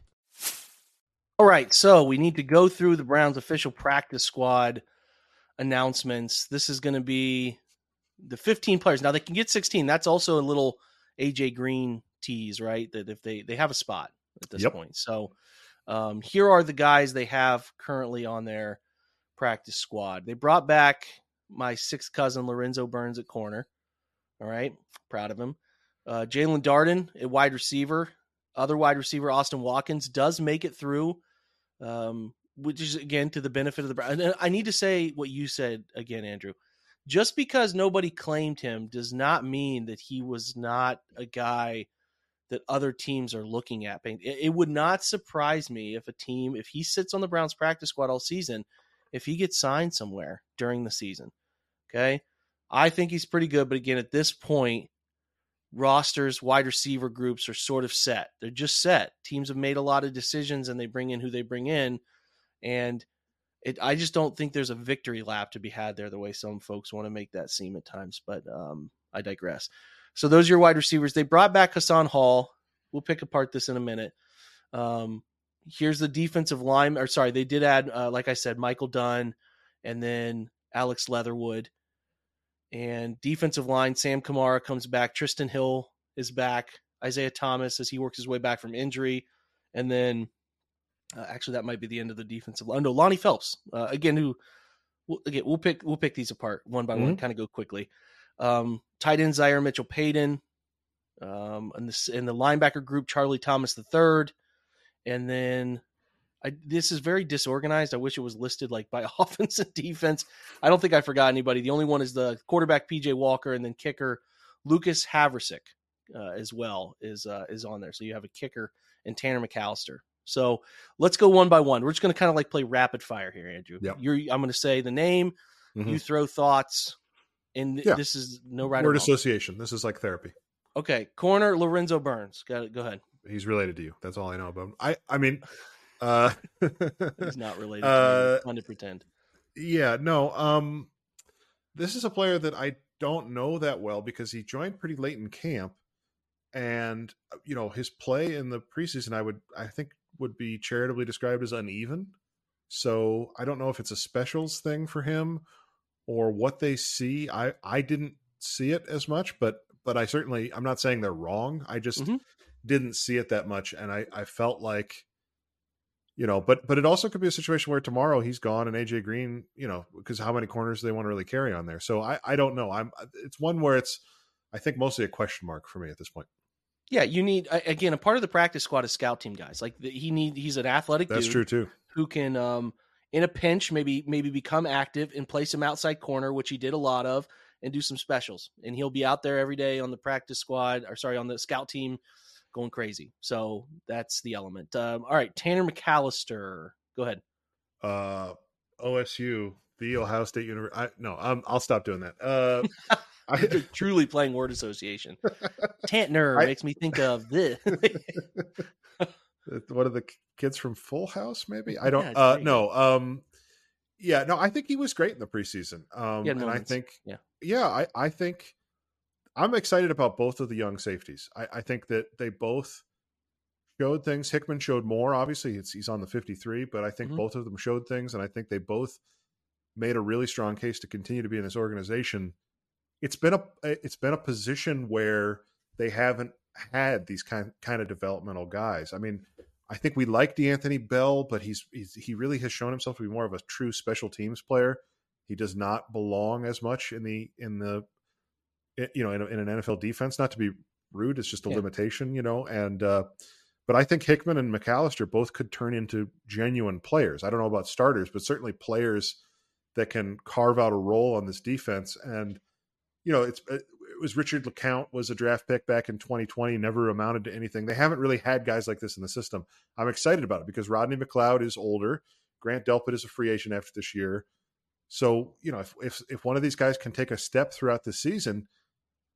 All right, so we need to go through the Browns official practice squad announcements. This is going to be the 15 players. Now they can get 16. That's also a little AJ Green tease, right? That if they they have a spot at this yep. point. So um, here are the guys they have currently on their practice squad. They brought back my sixth cousin Lorenzo Burns at corner. All right, proud of him. Uh, Jaelon Darden, a wide receiver. Other wide receiver Austin Watkins does make it through, um, which is again to the benefit of the. I need to say what you said again, Andrew. Just because nobody claimed him does not mean that he was not a guy that other teams are looking at. It, it would not surprise me if a team, if he sits on the Browns practice squad all season, if he gets signed somewhere during the season. Okay. I think he's pretty good. But again, at this point, rosters, wide receiver groups are sort of set. They're just set. Teams have made a lot of decisions and they bring in who they bring in. And it, I just don't think there's a victory lap to be had there the way some folks want to make that seem at times. But um, I digress. So those are your wide receivers. They brought back Hassan Hall. We'll pick apart this in a minute. Um, here's the defensive line. Or sorry, they did add, uh, like I said, Michael Dunn and then Alex Leatherwood. And defensive line, Sam Kamara comes back. Trysten Hill is back. Isaiah Thomas as he works his way back from injury. And then uh, actually that might be the end of the defensive line. No, Lonnie Phelps, uh, again, who we'll, again, we'll pick we'll pick these apart one by mm-hmm. one, kind of go quickly. Um, tight end Zaire Mitchell Paden, Um, and, this, in the linebacker group, Charlie Thomas III. And then I, this is very disorganized. I wish it was listed like by offense and defense. I don't think I forgot anybody. The only one is the quarterback PJ Walker, and then kicker Lucas Havrisik uh, as well is uh, is on there. So you have a kicker and Tanner McAllister. So let's go one by one. We're just going to kind of like play rapid fire here, Andrew. Yep. You're, I'm going to say the name. Mm-hmm. You throw thoughts and yeah. this is no right word association. This is like therapy. Okay, corner Lorenzo Burns. Go, go ahead. He's related to you. That's all I know about him. I I mean, uh, he's not related. Uh, to, to pretend. Yeah, no. Um, this is a player that I don't know that well because he joined pretty late in camp, and uh, you know his play in the preseason, I would I think would be charitably described as uneven. So I don't know if it's a specials thing for him or what they see. I I didn't see it as much, but but I certainly I'm not saying they're wrong. I just mm-hmm. didn't see it that much, and I I felt like you know, but but it also could be a situation where tomorrow he's gone and AJ Green, you know, because how many corners do they want to really carry on there? So I I don't know. I'm it's one where it's I think mostly a question mark for me at this point. Yeah, you need again a part of the practice squad is scout team guys. Like he need he's an athletic. That's true too. Who can um in a pinch, maybe maybe become active and play some outside corner, which he did a lot of, and do some specials. And he'll be out there every day on the practice squad, or sorry, on the scout team, going crazy. So that's the element. Um, all right, Tanner McAllister, go ahead. Uh, OSU the Ohio State University. I, no, i will stop doing that. Uh, I, truly playing word association. Tantner I, makes me think of this. One of the kids from Full House, maybe. I don't. Yeah, uh, no. Um, yeah, no. I think he was great in the preseason. Um, and I think, yeah, yeah. I, I think I'm excited about both of the young safeties. I, I think that they both showed things. Hickman showed more. Obviously, he's on the 53, but I think mm-hmm. both of them showed things, and I think they both made a really strong case to continue to be in this organization. It's been a it's been a position where they haven't had these kind kind of developmental guys. I mean, I think we like D'Anthony Bell, but he's, he's he really has shown himself to be more of a true special teams player. He does not belong as much in the in the you know in, in an NFL defense. Not to be rude, it's just a yeah. limitation, you know. And uh, but I think Hickman and McAllister both could turn into genuine players. I don't know about starters, but certainly players that can carve out a role on this defense. And you know, it's it was Richard LeCounte was a draft pick back in 2020, never amounted to anything. They haven't really had guys like this in the system. I'm excited about it because Rodney McLeod is older. Grant Delpit is a free agent after this year. So, you know, if if if one of these guys can take a step throughout the season,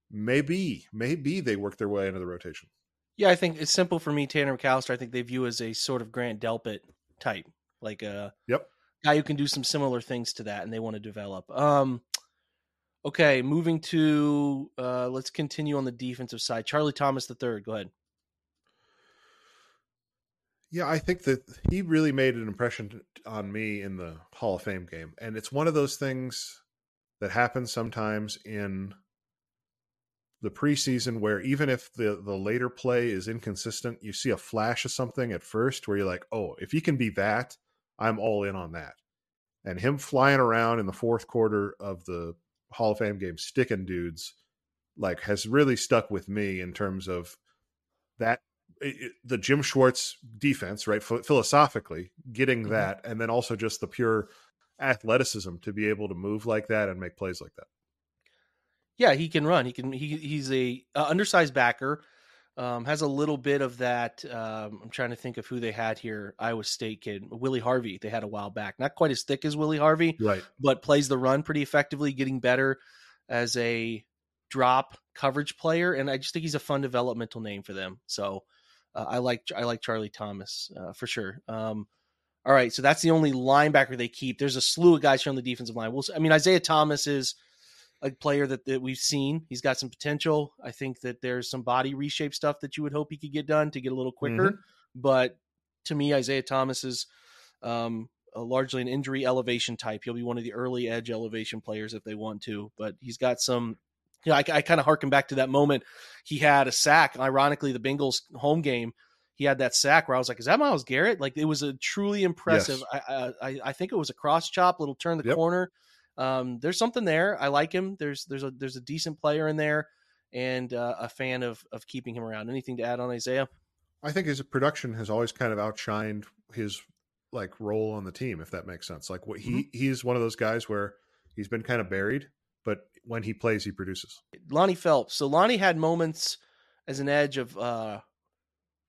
maybe, maybe they work their way into the rotation. Yeah, I think it's simple for me. Tanner McAllister. I think they view as a sort of Grant Delpit type, like a yep guy who can do some similar things to that, and they want to develop. Um, okay, moving to uh, let's continue on the defensive side. Charlie Thomas the third, go ahead. Yeah, I think that he really made an impression on me in the Hall of Fame game, and it's one of those things that happens sometimes in the preseason where even if the the later play is inconsistent, you see a flash of something at first where you're like, "Oh, if he can be that, I'm all in on that." And him flying around in the fourth quarter of the Hall of Fame game sticking dudes like has really stuck with me in terms of that it, the Jim Schwartz defense, right? Philosophically, getting mm-hmm. that, and then also just the pure athleticism to be able to move like that and make plays like that. Yeah, he can run. He can. He he's a uh, undersized backer. Um, has a little bit of that. Um, I'm trying to think of who they had here. Iowa State kid Willie Harvey. They had a while back. Not quite as thick as Willie Harvey, right? But plays the run pretty effectively, getting better as a drop coverage player. And I just think he's a fun developmental name for them. So uh, I like I like Charlie Thomas uh, for sure. Um, all right, so that's the only linebacker they keep. There's a slew of guys here on the defensive line. We'll, I mean, Isaiah Thomas is a player that, that we've seen. He's got some potential. I think that there's some body reshape stuff that you would hope he could get done to get a little quicker. Mm-hmm. But to me, Isaiah Thomas is um, largely an injury elevation type. He'll be one of the early edge elevation players if they want to. But he's got some. You know, I, I kind of harken back to that moment he had a sack. Ironically, the Bengals home game, he had that sack where I was like, "Is that Myles Garrett?" Like it was a truly impressive. Yes. I, I, I think it was a cross chop, little turn the yep. corner um, there's something there. I like him. There's there's a there's a decent player in there, and uh, a fan of of keeping him around. Anything to add on Isaiah? I think his production has always kind of outshined his like role on the team, if that makes sense. Like what he mm-hmm. he's one of those guys where he's been kind of buried, but when he plays, he produces. Lonnie Phelps. So Lonnie had moments as an edge of, uh,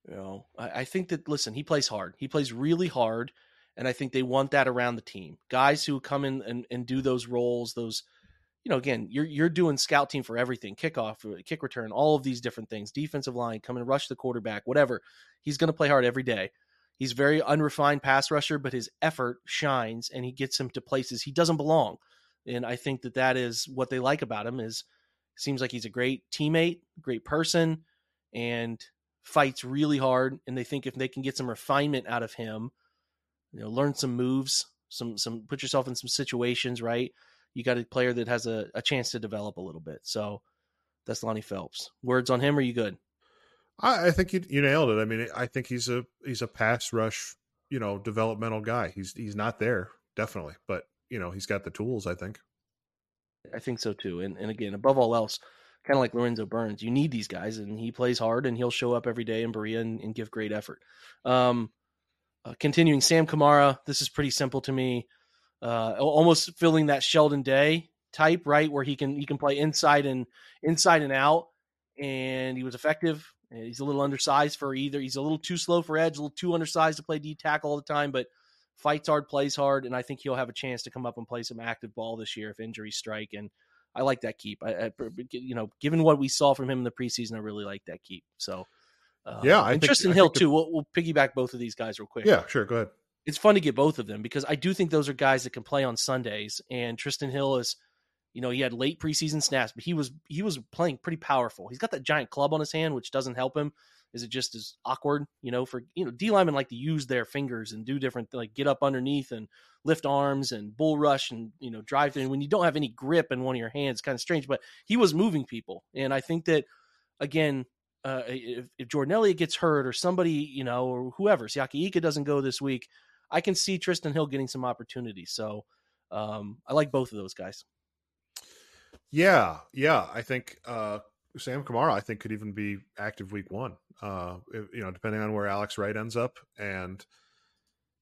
you know, I, I think that listen, he plays hard. He plays really hard. And I think they want that around the team. Guys who come in and, and do those roles, those, you know, again, you're you're doing scout team for everything, kickoff, uh, kick return, all of these different things, defensive line, come and rush the quarterback, whatever. He's going to play hard every day. He's very unrefined pass rusher, but his effort shines and he gets him to places he doesn't belong. And I think that that is what they like about him is seems like he's a great teammate, great person, and fights really hard. And they think if they can get some refinement out of him, you know, learn some moves, some some put yourself in some situations, right? You got a player that has a, a chance to develop a little bit. So that's Lonnie Phelps. Words on him? Are you good? I, I think you you nailed it. I mean, I think he's a he's a pass rush, you know, developmental guy. He's he's not there definitely, but you know, he's got the tools. I think. I think so too. And and again, above all else, kind of like Lorenzo Burns, you need these guys, and he plays hard, and he'll show up every day in Berea and, and give great effort. Um, uh, continuing Sam Kamara, this is pretty simple to me. Uh, almost filling that Sheldon Day type, right, where he can he can play inside and inside and out, and he was effective. He's a little undersized for either. He's a little too slow for edge, a little too undersized to play D tackle all the time, but fights hard, plays hard, and I think he'll have a chance to come up and play some active ball this year if injuries strike. And I like that keep. I, I you know, given what we saw from him in the preseason, I really like that keep. So. Uh, yeah, I and think, Trysten I Hill too. We'll, we'll piggyback both of these guys real quick. Yeah, sure. Go ahead. It's fun to get both of them because I do think those are guys that can play on Sundays. And Trysten Hill is, you know, he had late preseason snaps, but he was he was playing pretty powerful. He's got that giant club on his hand, which doesn't help him. Is it just as awkward, you know, for you know, D linemen like to use their fingers and do different like get up underneath and lift arms and bull rush and you know drive through. And when you don't have any grip in one of your hands, kind of strange. But he was moving people, and I think that again, uh, if, if, Jordan Elliott gets hurt or somebody, you know, or whoever, Siaki Ika doesn't go this week, I can see Trysten Hill getting some opportunities. So um, I like both of those guys. Yeah, yeah. I think uh, Sam Kamara, I think, could even be active week one. Uh, you know, depending on where Alex Wright ends up and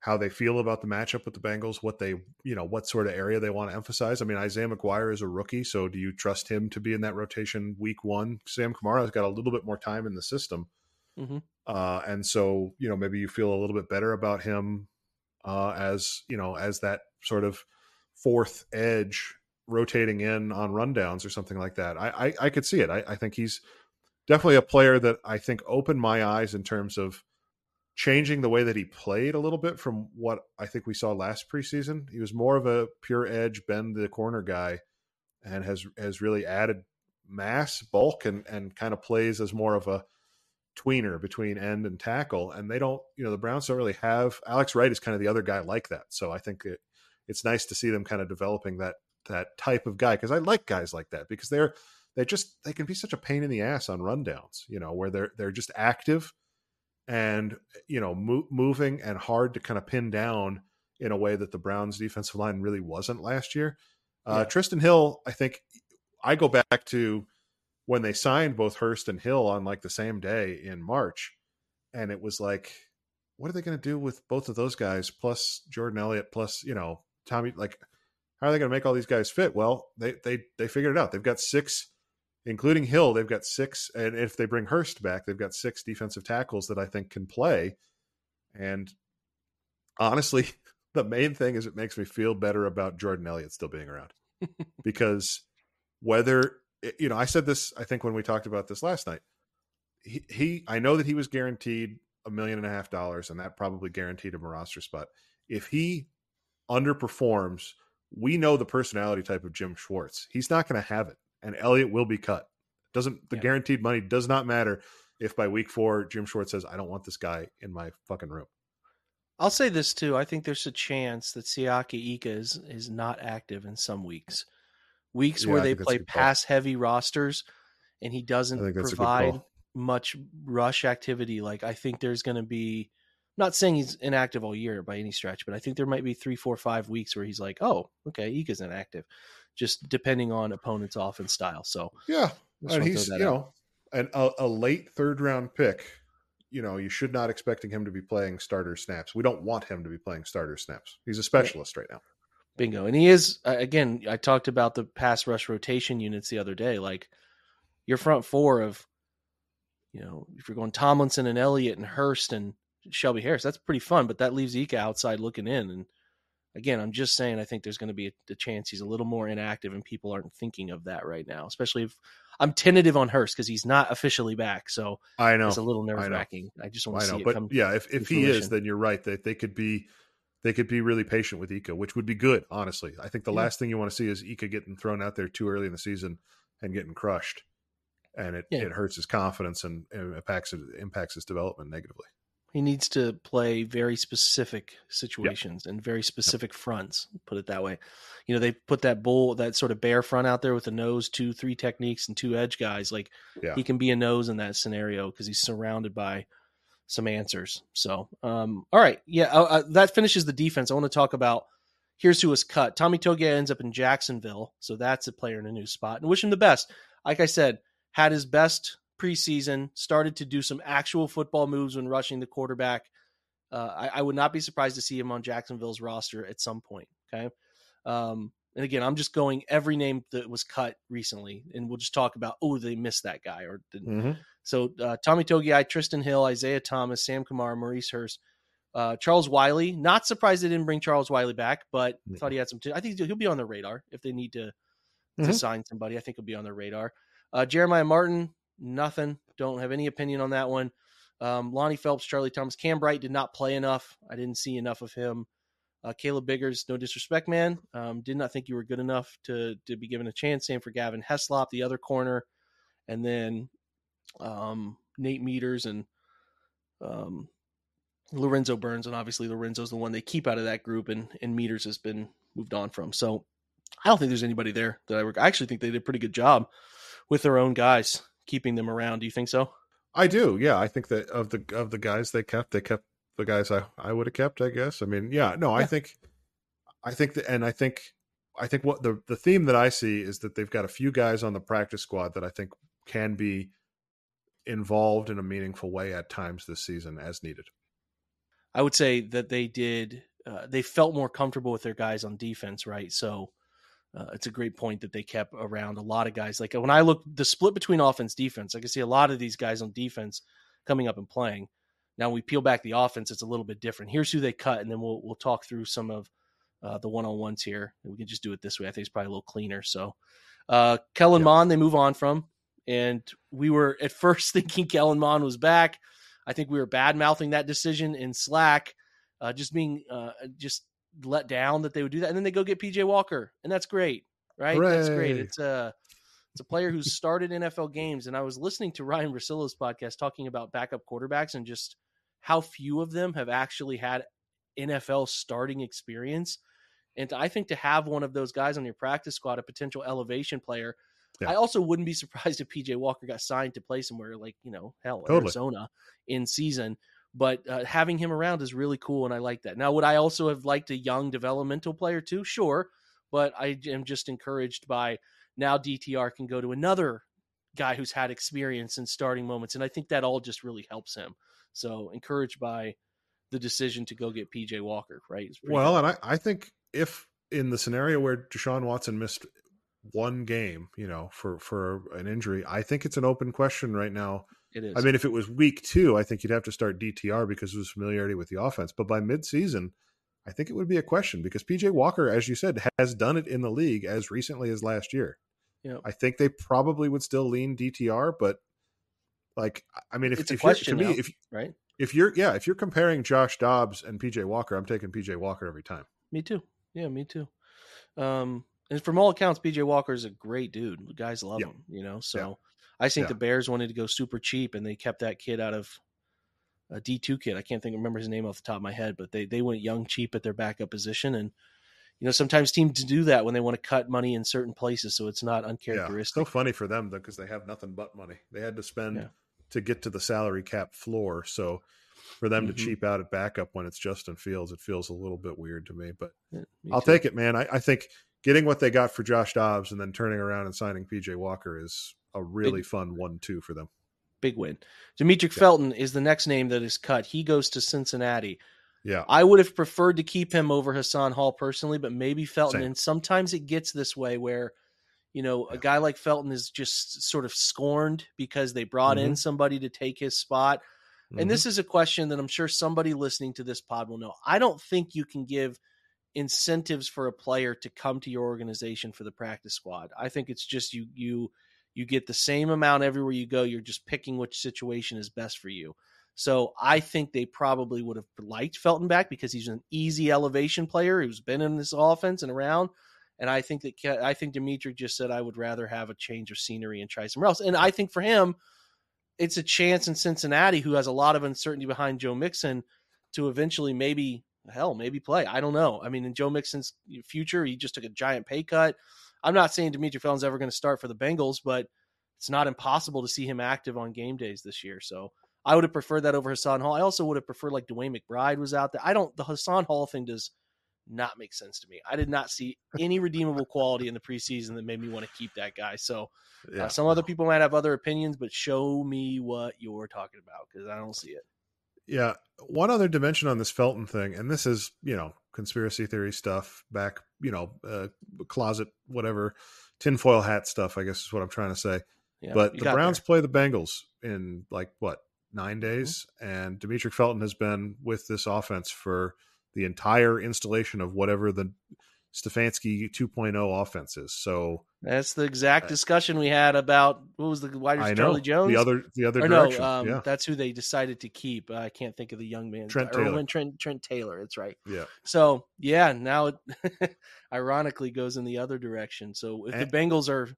how they feel about the matchup with the Bengals, what they, you know, what sort of area they want to emphasize. I mean, Isaiah McGuire is a rookie, so do you trust him to be in that rotation week one? Sam Kamara has got a little bit more time in the system. Mm-hmm. Uh, and so, you know, maybe you feel a little bit better about him uh, as, you know, as that sort of fourth edge rotating in on rundowns or something like that. I, I, I could see it. I, I think he's definitely a player that I think opened my eyes in terms of changing the way that he played a little bit from what I think we saw last preseason. He was more of a pure edge, bend the corner guy, and has has really added mass, bulk, and and kind of plays as more of a tweener between end and tackle. And they don't, you know, the Browns don't really have Alex Wright is kind of the other guy like that. So I think it, it's nice to see them kind of developing that that type of guy because I like guys like that because they're they just they can be such a pain in the ass on rundowns, you know, where they're they're just active and you know mo- moving and hard to kind of pin down in a way that the Browns defensive line really wasn't last year. Uh, yeah. Trysten Hill, I think I go back to when they signed both Hurst and Hill on like the same day in March, and it was like, what are they going to do with both of those guys plus Jordan Elliott plus you know Tommy? Like, how are they going to make all these guys fit? Well, they they they figured it out. They've got six including Hill, they've got six, and if they bring Hurst back, they've got six defensive tackles that I think can play. And honestly, the main thing is it makes me feel better about Jordan Elliott still being around because whether you know, I said this, I think when we talked about this last night, he, he I know that he was guaranteed a million and a half dollars, and that probably guaranteed him a roster spot. If he underperforms, we know the personality type of Jim Schwartz. He's not going to have it and Elliott will be cut. Doesn't the yeah. guaranteed money does not matter if by week four Jim Schwartz says I don't want this guy in my fucking room. I'll say this too. I think there's a chance that Siaki Ika is is not active in some weeks. Weeks yeah, where they play pass heavy rosters and he doesn't provide much rush activity. Like I think there's going to be I'm not saying he's inactive all year by any stretch, but I think there might be three, four, five weeks where he's like, "Oh, okay, Ika's inactive." Just depending on opponent's offense style. So yeah, and he's you know, and a, a, late third round pick. You know, you should not expecting him to be playing starter snaps. We don't want him to be playing starter snaps. He's a specialist yeah. right now. Bingo, and he is uh, again. I talked about the pass rush rotation units the other day. Like your front four of, you know, if you're going Tomlinson and Elliott and Hurst and Shelby Harris, that's pretty fun. But that leaves Ika outside looking in, and again, I'm just saying I think there's going to be a, a, chance he's a little more inactive, and people aren't thinking of that right now. Especially if I'm tentative on Hurst because he's not officially back, so I know it's a little nerve wracking. I, I, just want to see it but. Yeah, if, if he is, then you're right that they could be they could be really patient with Ika, which would be good. Honestly, I think the yeah. last thing you want to see is Ika getting thrown out there too early in the season and getting crushed, and it, yeah. it hurts his confidence and, and impacts impacts his development negatively. He needs to play very specific situations yep. and very specific yep. fronts. Put it that way. You know, they put that bull, that sort of bear front out there with the nose, two, three techniques, and two edge guys. Like yeah. he can be a nose in that scenario because he's surrounded by some answers. So, um, all right, yeah, uh, uh, that finishes the defense. I want to talk about. Here's who was cut. Tommy Togiai ends up in Jacksonville, so that's a player in a new spot. And wish him the best. Like I said, had his best preseason, started to do some actual football moves when rushing the quarterback. Uh, I, I, would not be surprised to see him on Jacksonville's roster at some point. Okay. Um, and again, I'm just going every name that was cut recently, and we'll just talk about oh they missed that guy or didn't. Mm-hmm. So uh, Tommy Togiai, Trysten Hill, Isaiah Thomas, Sam Kamara, Maurice Hurst, Uh, Charles Wiley, not surprised they didn't bring Charles Wiley back, but mm-hmm. thought he had some. T- I think he'll be on the radar if they need to mm-hmm. to sign somebody. I think he'll be on their radar. Uh, Jeremiah Martin, nothing. Don't have any opinion on that one. Um, Lonnie Phelps, Charlie Thomas, Cam Bright did not play enough. I didn't see enough of him. Uh, Caleb Biggers, no disrespect, man. Um, did not think you were good enough to to be given a chance. Same for Gavin Heslop, the other corner, and then um, Nate Meadors and um, Lorenzo Burns, and obviously Lorenzo's the one they keep out of that group, and and Meadors has been moved on from. So I don't think there's anybody there that I, I actually think they did a pretty good job with their own guys keeping them around. Do you think so? I do. Yeah, I think that of the of the guys they kept, they kept the guys I I would have kept. I guess. I mean, yeah. No, yeah. I think, I think that, and I think, I think what the the theme that I see is that they've got a few guys on the practice squad that I think can be involved in a meaningful way at times this season as needed. I would say that they did. Uh, they felt more comfortable with their guys on defense, right? So uh, it's a great point that they kept around a lot of guys. Like when I look the split between offense defense, I can see a lot of these guys on defense coming up and playing. Now we peel back the offense; it's a little bit different. Here's who they cut, and then we'll we'll talk through some of uh, the one on ones here. We can just do it this way. I think it's probably a little cleaner. So, uh, Kellen yep. Mond, they move on from, and we were at first thinking Kellen Mond was back. I think we were bad mouthing that decision in Slack, uh, just being uh, just let down that they would do that, and then they go get PJ Walker, and that's great, right? Hooray. That's great. It's a it's a player who's started NFL games, and I was listening to Ryan Russillo's podcast talking about backup quarterbacks and just how few of them have actually had NFL starting experience. And I think to have one of those guys on your practice squad, a potential elevation player, yeah. I also wouldn't be surprised if PJ Walker got signed to play somewhere like, you know, hell, totally. Arizona in season but uh, having him around is really cool, and I like that. Now, would I also have liked a young developmental player too? Sure, but I am just encouraged by now DTR can go to another guy who's had experience in starting moments, and I think that all just really helps him. So encouraged by the decision to go get PJ Walker, right? Well, and I, I think if in the scenario where Deshaun Watson missed one game, you know, for for an injury, I think it's an open question right now it is. I mean, if it was week two, I think you'd have to start DTR because of his familiarity with the offense. But by midseason, I think it would be a question because PJ Walker, as you said, has done it in the league as recently as last year. Yeah. I think they probably would still lean DTR, but like, I mean, if, it's a if question to now, me, if right, if you're yeah, if you're comparing Josh Dobbs and PJ Walker, I'm taking PJ Walker every time. Me too. Yeah, me too. Um, and from all accounts, PJ Walker is a great dude. The guys love yeah. him, you know. So I think yeah. the Bears wanted to go super cheap and they kept that kid out of a D two kid. I can't think remember his name off the top of my head, but they they went young cheap at their backup position and you know sometimes teams do that when they want to cut money in certain places so it's not uncharacteristic. Yeah, so funny for them though because they have nothing but money. They had to spend yeah. to get to the salary cap floor. So for them mm-hmm. to cheap out at backup when it's Justin Fields, it feels a little bit weird to me. But yeah, me I'll too. take it, man. I, I think getting what they got for Josh Dobbs and then turning around and signing PJ Walker is a really big, fun one-two for them. Big win. Demetric yeah. Felton is the next name that is cut. He goes to Cincinnati. Yeah, I would have preferred to keep him over Hassan Hall personally, but maybe Felton. Same. And sometimes it gets this way where, you know, a guy like Felton is just sort of scorned because they brought mm-hmm. in somebody to take his spot. Mm-hmm. And this is a question that I'm sure somebody listening to this pod will know. I don't think you can give incentives for a player to come to your organization for the practice squad. I think it's just you you you get the same amount everywhere you go. You're just picking which situation is best for you. So I think they probably would have liked Felton back because he's an easy elevation player who's been in this offense and around. And I think that I think Dimitri just said I would rather have a change of scenery and try somewhere else. And I think for him, it's a chance in Cincinnati, who has a lot of uncertainty behind Joe Mixon, to eventually maybe hell maybe play. I don't know. I mean, in Joe Mixon's future, he just took a giant pay cut. I'm not saying Demetri Felton's ever going to start for the Bengals, but it's not impossible to see him active on game days this year. So I would have preferred that over Hassan Hall. I also would have preferred like Dwayne McBride was out there. I don't. The Hassan Hall thing does not make sense to me. I did not see any redeemable quality in the preseason that made me want to keep that guy. So uh, yeah. uh, some other people might have other opinions, but show me what you're talking about because I don't see it. Yeah. One other dimension on this Felton thing, and this is, you know, conspiracy theory stuff, back, you know, uh, closet, whatever, tinfoil hat stuff, I guess is what I'm trying to say. Yeah, but the Browns there. play the Bengals in like what, nine days, and Demetric Felton has been with this offense for the entire installation of whatever the Stefanski 2.0 offense is. So that's the exact discussion we had about what was the wide receiver Charlie Jones. The other the other or direction. No, um, yeah. that's who they decided to keep. I can't think of the young man. Trent Taylor. Trent, Trent Taylor. That's right. Yeah. So yeah, now it ironically goes in the other direction. So if and, the Bengals are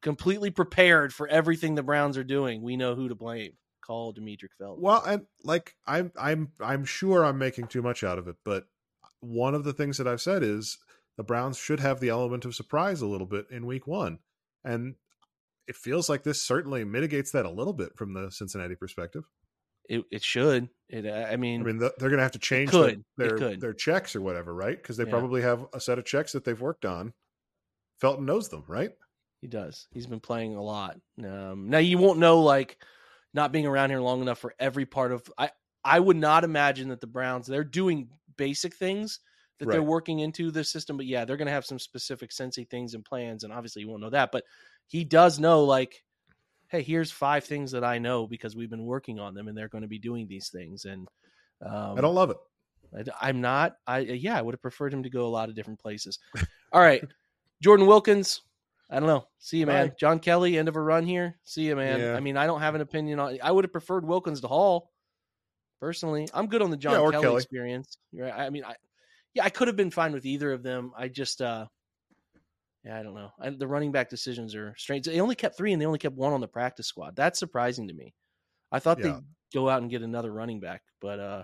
completely prepared for everything the Browns are doing, we know who to blame. Call Demetric Felton. Well, and like I'm I'm I'm sure I'm making too much out of it, but one of the things that I've said is the Browns should have the element of surprise a little bit in week one. And it feels like this certainly mitigates that a little bit from the Cincinnati perspective. It, it should. It, I mean, I mean, the, they're going to have to change could, the, their their checks or whatever, right? Because they yeah. probably have a set of checks that they've worked on. Felton knows them, right? He does. He's been playing a lot. Um, now you won't know, like, not being around here long enough for every part of. I I would not imagine that the Browns they're doing basic things that right. they're working into the system. But yeah, they're going to have some specific Cincy things and plans, and obviously you won't know that. But he does know, like, hey, here's five things that I know because we've been working on them, and they're going to be doing these things. And um, I don't love it. I, am not. I yeah, I would have preferred him to go a lot of different places. All right, Jordan Wilkins. I don't know. See you, man. Bye. John Kelly, end of a run here. See you, man. Yeah. I mean, I don't have an opinion on. I would have preferred Wilkins to Hall. Personally, I'm good on the John yeah, Kelly, Kelly, experience. Right? I mean, I, yeah, I could have been fine with either of them. I just, uh, yeah, I don't know. I, the running back decisions are strange. They only kept three, and they only kept one on the practice squad. That's surprising to me. I thought yeah. they'd go out and get another running back, but uh,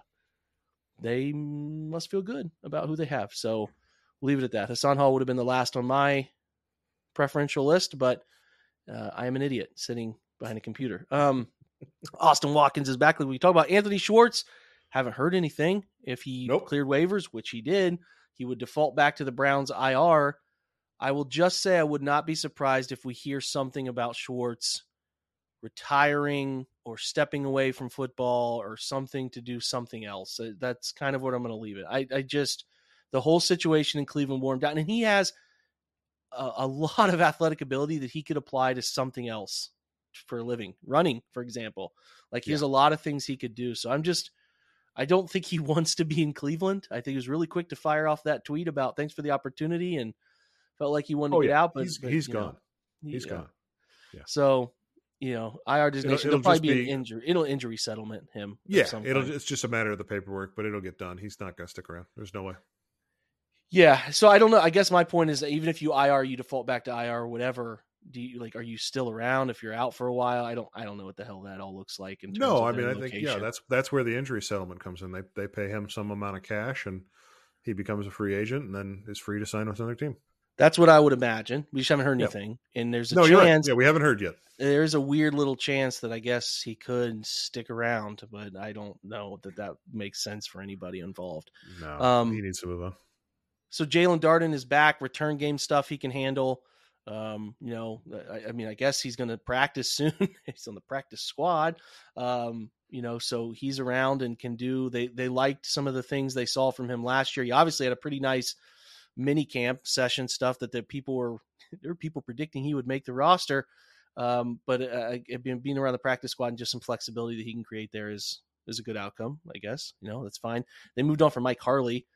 they must feel good about who they have. So we'll leave it at that. Hassan Hall would have been the last on my preferential list, but uh, I am an idiot sitting behind a computer. Um, Austin Watkins is back. We talk about Anthony Schwartz. Haven't heard anything. If he nope. cleared waivers, which he did, he would default back to the Browns IR. I will just say I would not be surprised if we hear something about Schwartz retiring or stepping away from football or something to do something else. Uh, that's kind of what I'm going to leave it. I, I, just the whole situation in Cleveland warmed down, and he has a, a lot of athletic ability that he could apply to something else for a living, running, for example. Like he yeah. has a lot of things he could do. So I'm just I don't think he wants to be in Cleveland. I think he was really quick to fire off that tweet about thanks for the opportunity and felt like he wanted oh, to get yeah. out. But he's, but, he's gone. Know, he's yeah. gone. Yeah. So you know, IR designation. It'll, it'll probably be, be, an injury. It'll injury settlement him. Yeah, it'll. It's just a matter of the paperwork, but it'll get done. He's not going to stick around. There's no way. Yeah. So I don't know. I guess my point is that even if you IR, you default back to IR or whatever do you like are you still around if you're out for a while? I don't i don't know what the hell that all looks like in no i mean i location. think yeah that's that's where the injury settlement comes in. They they pay him some amount of cash and he becomes a free agent and then is free to sign with another team. That's what i would imagine. We just haven't heard anything. And there's a no, chance right. yeah we haven't heard yet. there's a weird little chance that i guess he could stick around but i don't know that that makes sense for anybody involved. No um, he needs to move on. so Jaelon Darden is back return game stuff he can handle um, you know, I, I, mean, I guess he's going to practice soon. he's on the practice squad. Um, you know, so he's around and can do. They they liked some of the things they saw from him last year. He obviously had a pretty nice mini camp session stuff that the people were there were people predicting he would make the roster. Um, but uh, being around the practice squad and just some flexibility that he can create there is is a good outcome, I guess. You know, that's fine. They moved on from Mike Harley,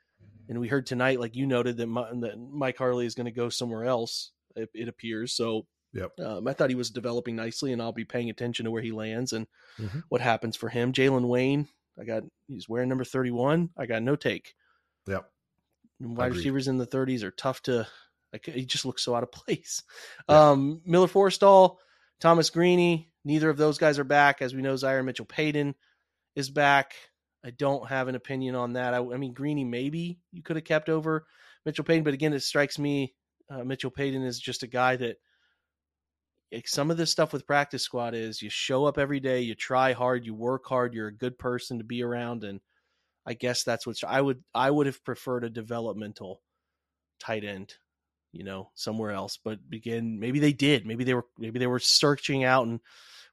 and we heard tonight, like you noted, that, that Mike Harley is going to go somewhere else it, it appears. So Yep. Um, I thought he was developing nicely, and I'll be paying attention to where he lands and mm-hmm. what happens for him. Jalen Wayne, I got he's wearing number thirty-one. I got no take. Yep. Wide Agreed. receivers in the thirties are tough to. Like, he just looks so out of place. Yeah. Um, Miller Forristall, Thomas Greaney, neither of those guys are back. As we know, Zaire Mitchell Paden is back. I don't have an opinion on that. I, I mean, Greaney maybe you could have kept over Mitchell Paden, but again, it strikes me uh, Mitchell Paden is just a guy that like, some of this stuff with practice squad is you show up every day, you try hard, you work hard, you're a good person to be around, and I guess that's what I would I would have preferred a developmental tight end, you know, somewhere else. But again, maybe they did, maybe they were maybe they were searching out, and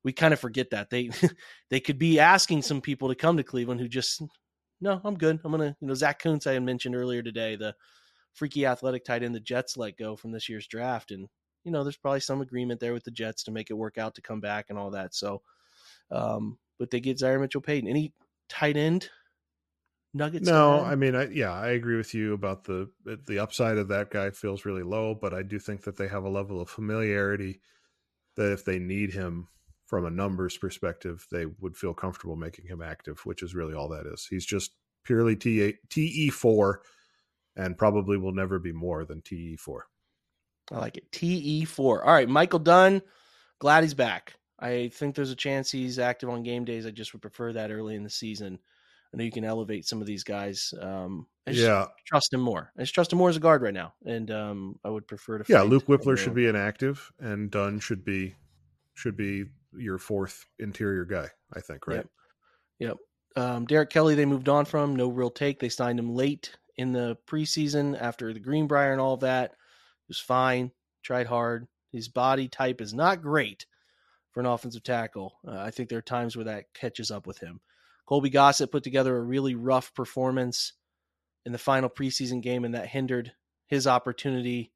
we kind of forget that they they could be asking some people to come to Cleveland who just no, I'm good. I'm gonna you know Zach Kuntz I had mentioned earlier today the freaky athletic tight end the Jets let go from this year's draft. And, you know, there's probably some agreement there with the Jets to make it work out to come back and all that. So, um, but they get Zaire Mitchell Paden. Any tight end nuggets? No, I mean, I, yeah, I agree with you about the the upside of that guy feels really low, but I do think that they have a level of familiarity that if they need him from a numbers perspective, they would feel comfortable making him active, which is really all that is. He's just purely TE four, and probably will never be more than TE four. I like it. TE four. All right, Michael Dunn. Glad he's back. I think there's a chance he's active on game days. I just would prefer that early in the season. I know you can elevate some of these guys. Um, I yeah, trust him more. I just trust him more as a guard right now, and um, I would prefer to. Yeah, Luke Wypler should be inactive, and Dunn should be should be your fourth interior guy. I think, right? Yep. yep. Um, Derrick Kelly, they moved on from. No real take. They signed him late in the preseason after the Greenbrier and all of that. He was fine. Tried hard. His body type is not great for an offensive tackle. Uh, I think there are times where that catches up with him. Colby Gossett put together a really rough performance in the final preseason game, and that hindered his opportunity.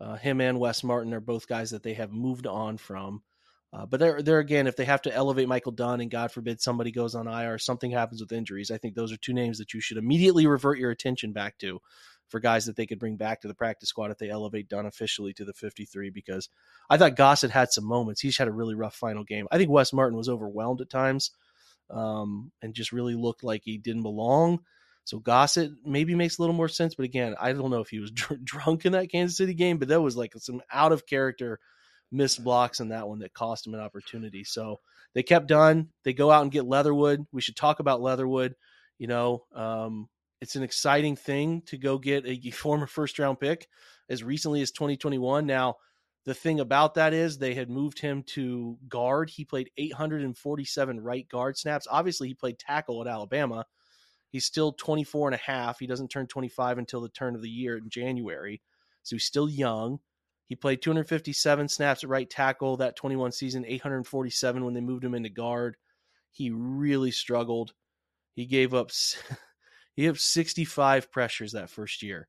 Uh, him and Wes Martin are both guys that they have moved on from. Uh, but there, there again, if they have to elevate Michael Dunn, and God forbid somebody goes on IR, something happens with injuries, I think those are two names that you should immediately revert your attention back to for guys that they could bring back to the practice squad if they elevate Dunn officially to the 53. Because I thought Gossett had some moments. He's had a really rough final game. I think Wes Martin was overwhelmed at times um, and just really looked like he didn't belong. So Gossett maybe makes a little more sense, but again, I don't know if he was dr- drunk in that Kansas City game, but that was like some out of character missed blocks in that one that cost him an opportunity. So they kept Dunn. They go out and get Leatherwood. We should talk about Leatherwood. You know, um, it's an exciting thing to go get a former first round pick as recently as 2021. Now, the thing about that is they had moved him to guard. He played 847 right guard snaps. Obviously, he played tackle at Alabama. He's still 24 and a half. He doesn't turn 25 until the turn of the year in January. So he's still young. He played 257 snaps at right tackle that 21 season, 847 when they moved him into guard. He really struggled. He gave up he had 65 pressures that first year.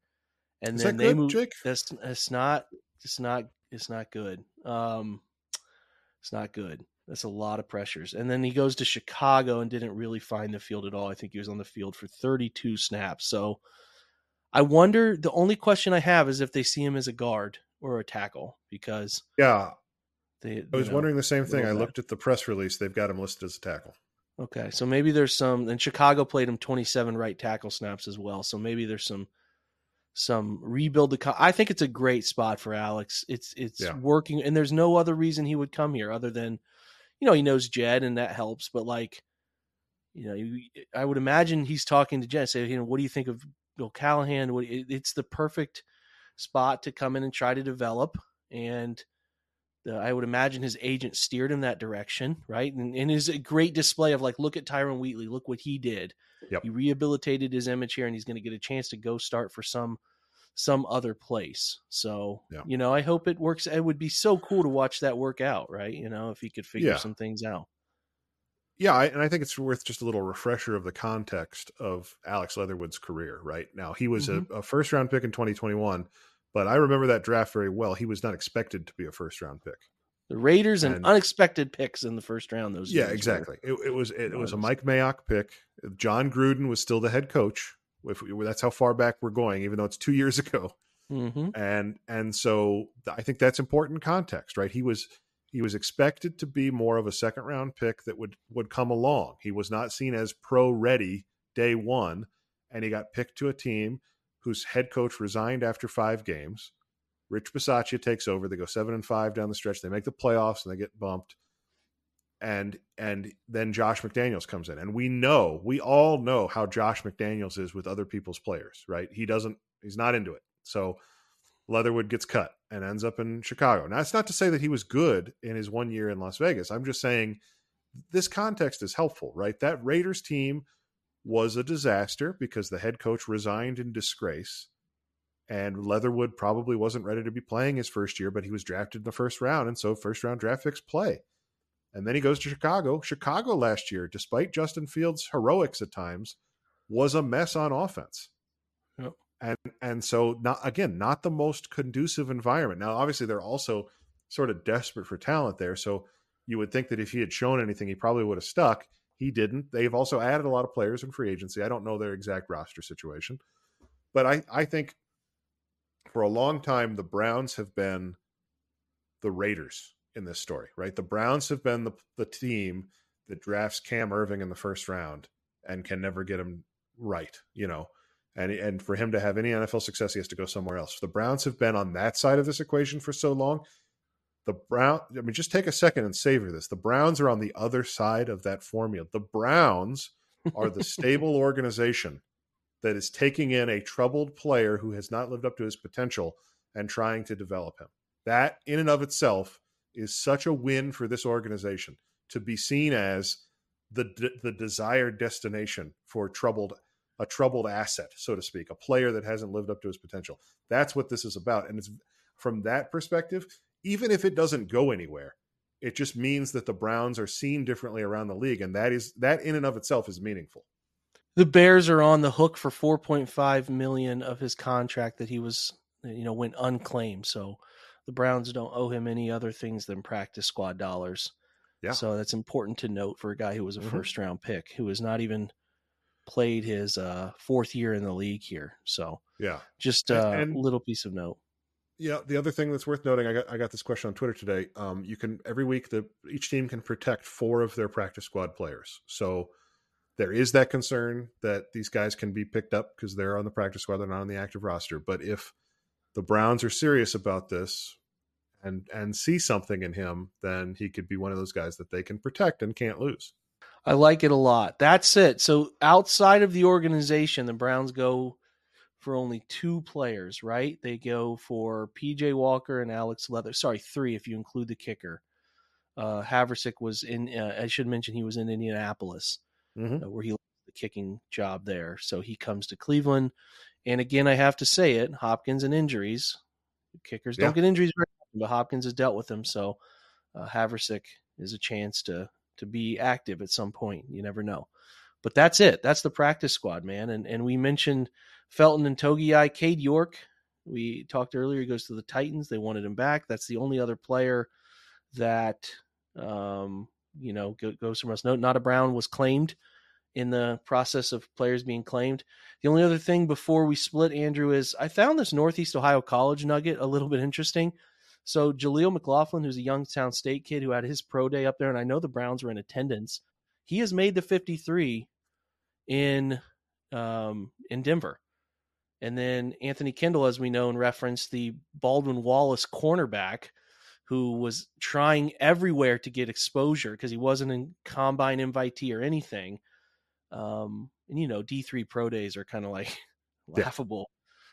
And Is then they good, moved Jake? that's that's not it's not it's not good. Um, it's not good. That's a lot of pressures. And then he goes to Chicago and didn't really find the field at all. I think he was on the field for 32 snaps. So I wonder. The only question I have is if they see him as a guard or a tackle because yeah, they. I was know, wondering the same thing. I looked at the press release. They've got him listed as a tackle. Okay, so maybe there's some. And Chicago played him 27 right tackle snaps as well. So maybe there's some some rebuild the I think it's a great spot for Alex. It's it's Yeah. working and there's no other reason he would come here other than you know, he knows Jed and that helps, but like you know, you, I would imagine he's talking to Jed say, you know, what do you think of Bill Callahan? What it's the perfect spot to come in and try to develop and uh, I would imagine his agent steered him that direction, right? And, and is a great display of like, look at Tyron Wheatley, look what he did. Yep. He rehabilitated his image here, and he's going to get a chance to go start for some some other place. So, Yeah. you know, I hope it works. It would be so cool to watch that work out, right? You know, if he could figure Yeah. some things out. Yeah, I, and I think it's worth just a little refresher of the context of Alex Leatherwood's career. Right now, he was Mm-hmm. a, a first round pick in 2021, but I remember that draft very well. He was not expected to be a first round pick. The Raiders and, And- unexpected picks in the first round. Those Yeah, were- exactly. It, it was it, was a Mike Mayock pick. Jon Gruden was still the head coach. If we, that's how far back we're going, even though it's two years ago. Mhm. and and so I think that's important context, right? He was he was expected to be more of a second round pick that would would come along. He was not seen as pro ready day one, and he got picked to a team whose head coach resigned after five games. Rich Bisaccia takes over. They go seven and five down the stretch. They make the playoffs and they get bumped. And and then Josh McDaniels comes in, and we know we all know how Josh McDaniels is with other people's players, right? He doesn't. He's not into it. So Leatherwood gets cut and ends up in Chicago. Now, it's not to say that he was good in his one year in Las Vegas. I'm just saying this context is helpful, right? That Raiders team was a disaster because the head coach resigned in disgrace. And Leatherwood probably wasn't ready to be playing his first year, but he was drafted in the first round. And so first round draft picks play. And then he goes to Chicago. Chicago last year, despite Justin Fields' heroics at times, was a mess on offense and and so not again not the most conducive environment now obviously they're also sort of desperate for talent there so you would think that if he had shown anything he probably would have stuck He didn't. They've also added a lot of players in free agency. I don't know their exact roster situation, but I, I think for a long time the Browns have been the Raiders in this story, right? The Browns have been the the team that drafts Cam Erving in the first round and can never get him right, you know. And and for him to have any NFL success, he has to go somewhere else. The Browns have been on that side of this equation for so long. The Brown, I mean, just take a second and savor this. The Browns are on the other side of that formula. The Browns are the stable organization that is taking in a troubled player who has not lived up to his potential and trying to develop him. That, in and of itself, is such a win for this organization to be seen as the the desired destination for troubled a troubled asset, so to speak, a player that hasn't lived up to his potential. That's what this is about, and it's from that perspective. Even if it doesn't go anywhere, it just means that the Browns are seen differently around the league, and that is that in and of itself is meaningful. The Bears are on the hook for 4.5 million of his contract that he was, you know, went unclaimed. So the Browns don't owe him any other things than practice squad dollars. Yeah. So that's important to note for a guy who was a mm-hmm. first round pick who is not even played his uh, fourth year in the league here. So yeah, just a little piece of note. Yeah, the other thing that's worth noting, I got I got this question on Twitter today. Um, you can every week the each team can protect four of their practice squad players. So there is that concern that these guys can be picked up because they're on the practice squad, they're not on the active roster. But if the Browns are serious about this and and see something in him, then he could be one of those guys that they can protect and can't lose. I like it a lot. That's it. So outside of the organization, the Browns go for only two players, right? They go for PJ Walker and Alex Leather. Sorry, three if you include the kicker. Uh, Havrisik was in. Uh, I should mention he was in Indianapolis, mm-hmm. uh, where he the kicking job there. So he comes to Cleveland. And again, I have to say it: Hopkins and injuries. Kickers don't get injuries very often, but Hopkins has dealt with them. So uh, Havrisik is a chance to to be active at some point. You never know. But that's it. That's the practice squad, man. And and we mentioned Felton and Togiai, Cade York. We talked earlier. He goes to the Titans. They wanted him back. That's the only other player that um, you know goes from us. No, not a Brown was claimed in the process of players being claimed. The only other thing before we split, Andrew, is I found this Northeast Ohio College nugget a little bit interesting. So Jaleel McLaughlin, who's a Youngstown State kid who had his pro day up there, and I know the Browns were in attendance. He has made the 53 in um, in Denver. And then Anthony Kendall, as we know and reference, the Baldwin Wallace cornerback, who was trying everywhere to get exposure because he wasn't in combine invitee or anything. Um, and you know, D three pro days are kind of like laughable.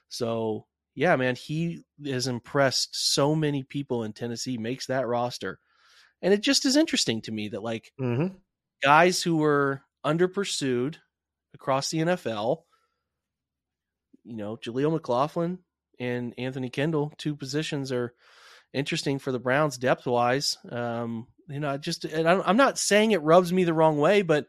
So yeah, man, he has impressed so many people in Tennessee, makes that roster. And it just is interesting to me that like mm-hmm. guys who were under pursued across the NFL, you know, Jaleel McLaughlin and Anthony Kendall, two positions are interesting for the Browns depth wise. Um, you know, I just, I'm not saying it rubs me the wrong way, but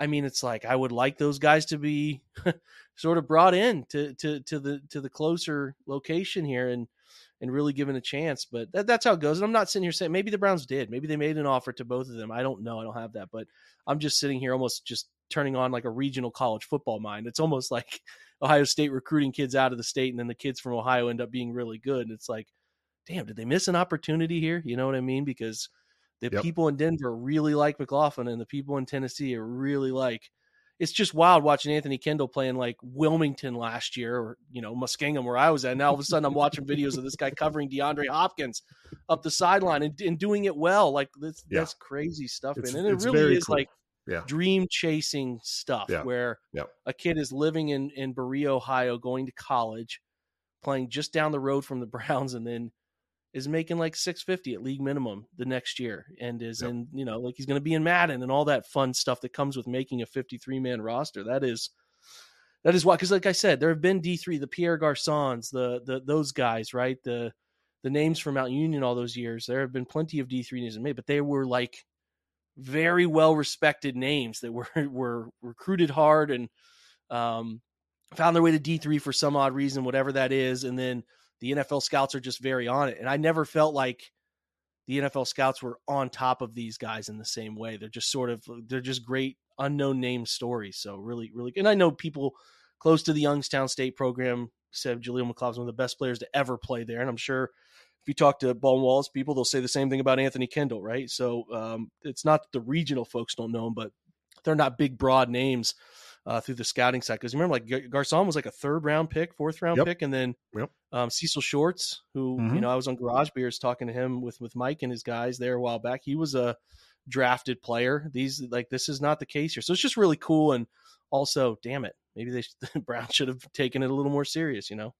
I mean, it's like I would like those guys to be sort of brought in to to to the to the closer location here and and really given a chance. But that, that's how it goes. And I'm not sitting here saying maybe the Browns did, maybe they made an offer to both of them. I don't know. I don't have that, but I'm just sitting here almost just turning on like a regional college football mind. It's almost like Ohio State recruiting kids out of the state, and then the kids from Ohio end up being really good. And it's like, damn, did they miss an opportunity here? You know what I mean? Because the yep. people in Denver really like McLaughlin, and the people in Tennessee are really like. It's just wild watching Anthony Kendall playing like Wilmington last year, or you know Muskingum, where I was at. Now all of a sudden I'm watching videos of this guy covering DeAndre Hopkins up the sideline and, and doing it well. Like that's yeah. that's crazy stuff, it's. And it really is cool. like yeah. dream chasing stuff yeah. where a kid is living in in Berea, Ohio, going to college, playing just down the road from the Browns, and then is making like 650 at league minimum the next year and is yep. in you know like he's going to be in Madden and all that fun stuff that comes with making a 53 man roster. That is that is why because like I said there have been D3 the Pierre Garcons the the those guys right? The the names from Mount Union all those years. There have been plenty of D3 names made but they were like very well respected names that were were recruited hard and um found their way to D3 for some odd reason whatever that is. And then the NFL scouts are just very on it. And I never felt like the NFL scouts were on top of these guys in the same way. They're just sort of they're just great unknown name stories. So really, really, and I know people close to the Youngstown State program said Jaleel McLaughlin's one of the best players to ever play there, and I'm sure if you talk to Baldwin Wallace people, they'll say the same thing about Anthony Kendall, right? So um, it's not that the regional folks don't know him, but they're not big, broad names uh, through the scouting side. Because remember, like Garcon was like a third round pick, fourth round yep. pick, and then yep. um, Cecil Shorts, who mm-hmm. you know I was on Garage Beers talking to him with with Mike and his guys there a while back. He was a drafted player. These like this is not the case here, so it's just really cool. And also, damn it, maybe they the Brown should have taken it a little more serious, you know.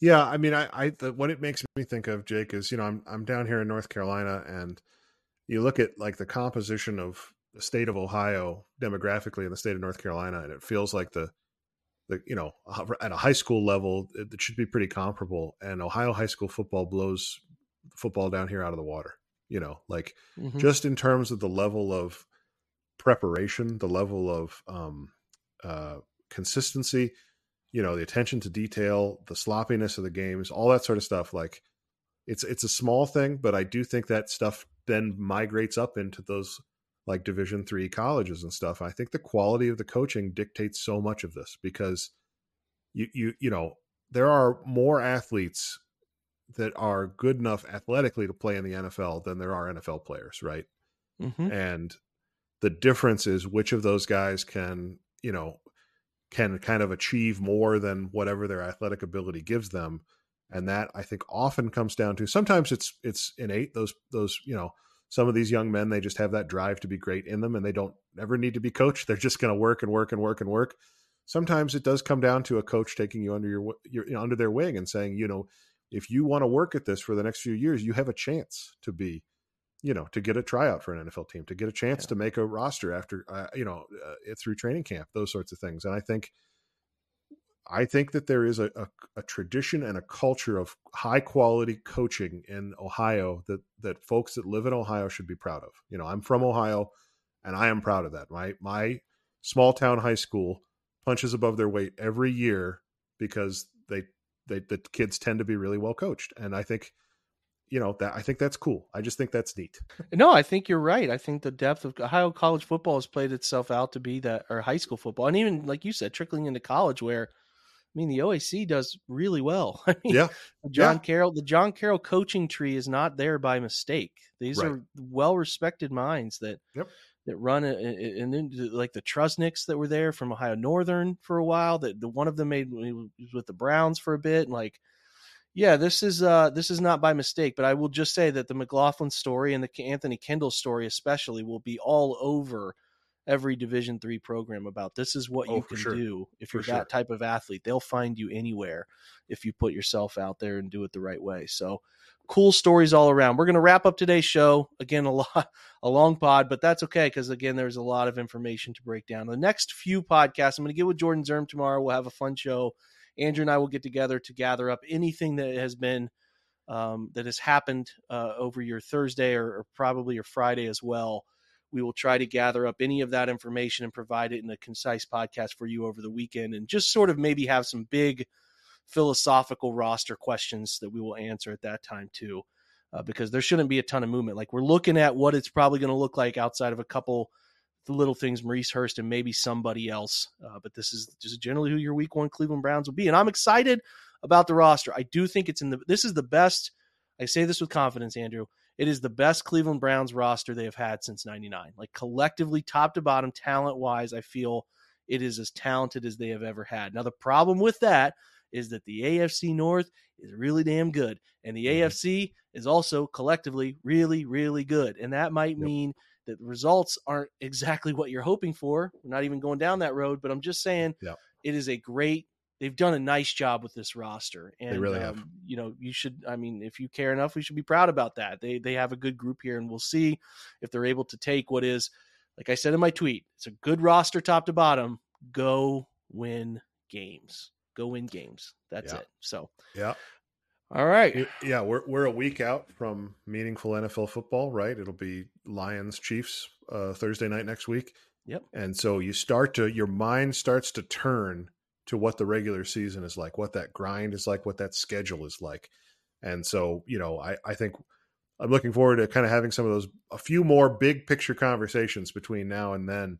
Yeah, I mean, I, I the, what it makes me think of, Jake, is you know I'm I'm down here in North Carolina, and you look at like the composition of the state of Ohio demographically in the state of North Carolina, and it feels like the the you know at a high school level it, it should be pretty comparable. And Ohio high school football blows football down here out of the water. You know, like mm-hmm. just in terms of the level of preparation, the level of um, uh, consistency, you know, the attention to detail, the sloppiness of the games, all that sort of stuff. Like it's it's a small thing, but I do think that stuff then migrates up into those like division three colleges and stuff i think the quality of the coaching dictates so much of this because you you you know there are more athletes that are good enough athletically to play in the nfl than there are nfl players right mm-hmm. and the difference is which of those guys can you know can kind of achieve more than whatever their athletic ability gives them and that i think often comes down to sometimes it's it's innate those those you know some of these young men they just have that drive to be great in them and they don't ever need to be coached. They're just going to work and work and work and work. Sometimes it does come down to a coach taking you under your, your you know, under their wing and saying you know if you want to work at this for the next few years you have a chance to be you know to get a tryout for an NFL team to get a chance yeah. to make a roster after uh, you know uh, through training camp those sorts of things. And i think I think that there is a, a, a, tradition and a culture of high quality coaching in Ohio that that folks that live in Ohio should be proud of. You know, I'm from Ohio, and I am proud of that. My my small town high school punches above their weight every year because they they the kids tend to be really well coached, and I think you know that I think that's cool. I just think that's neat. No, I think you're right. I think the depth of Ohio college football has played itself out to be that, or high school football, and even like you said, trickling into college where I mean, the OAC does really well. I mean, yeah, John yeah. Carroll, the John Carroll coaching tree is not there by mistake. These right. are well-respected minds that yep. that run, and then like the Trusniks that were there from Ohio Northern for a while. That the one of them made was with the Browns for a bit, and like, yeah, this is uh this is not by mistake. But I will just say that the McLaughlin story and the Anthony Kendall story, especially, will be all over every division three program about this is what oh, you can sure. do if you're sure. that type of athlete. They'll find you anywhere if you put yourself out there and do it the right way. So cool stories all around. We're going to wrap up today's show. Again a lot a long pod but that's okay because again there's a lot of information to break down. The next few podcasts i'm going to get with jordan Zirm tomorrow. We'll have a fun show. Andrew and i will get together to gather up anything that has been um, that has happened uh, over your thursday or, or probably your friday as well we will try to gather up any of that information and provide it in a concise podcast for you over the weekend and just sort of maybe have some big philosophical roster questions that we will answer at that time too. Uh, because there shouldn't be a ton of movement. Like we're looking at what it's probably going to look like outside of a couple the little things, Maurice Hurst and maybe somebody else. Uh, but this is just generally who your Week One Cleveland Browns will be, and I'm excited about the roster. I do think it's in the. This is the best. I say this with confidence, Andrew. It is the best Cleveland Browns roster they have had since 99. Like collectively, top to bottom, talent wise, I feel it is as talented as they have ever had. Now, the problem with that is that the AFC North is really damn good. And the mm-hmm. AFC is also collectively really, really good. And that might yep. mean that the results aren't exactly what you're hoping for. We're not even going down that road, but I'm just saying yep. it is a great they've done a nice job with this roster. And they really um, have. You know, you should. I mean, if you care enough, we should be proud about that. They they have a good group here, and we'll see if they're able to take what is, like I said in my tweet, it's a good roster top to bottom. Go win games. Go win games. That's yeah. it. So yeah. All right. Yeah, we're we're a week out from meaningful NFL football, right? It'll be Lions Chiefs uh, Thursday night next week. Yep. And so you start to your mind starts to turn to what the regular season is like, what that grind is like, what that schedule is like. And so, you know, I, I think I'm looking forward to kind of having some of those, a few more big picture conversations between now and then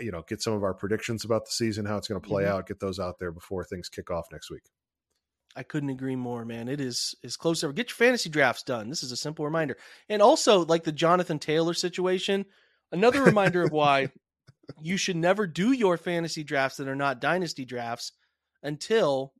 you know, get some of our predictions about the season, how it's going to play mm-hmm. out, get those out there before things kick off next week. I couldn't agree more, man. It is is close ever. Get your fantasy drafts done. This is a simple reminder. And also, like the Jonathan Taylor situation, another reminder of why you should never do your fantasy drafts that are not dynasty drafts until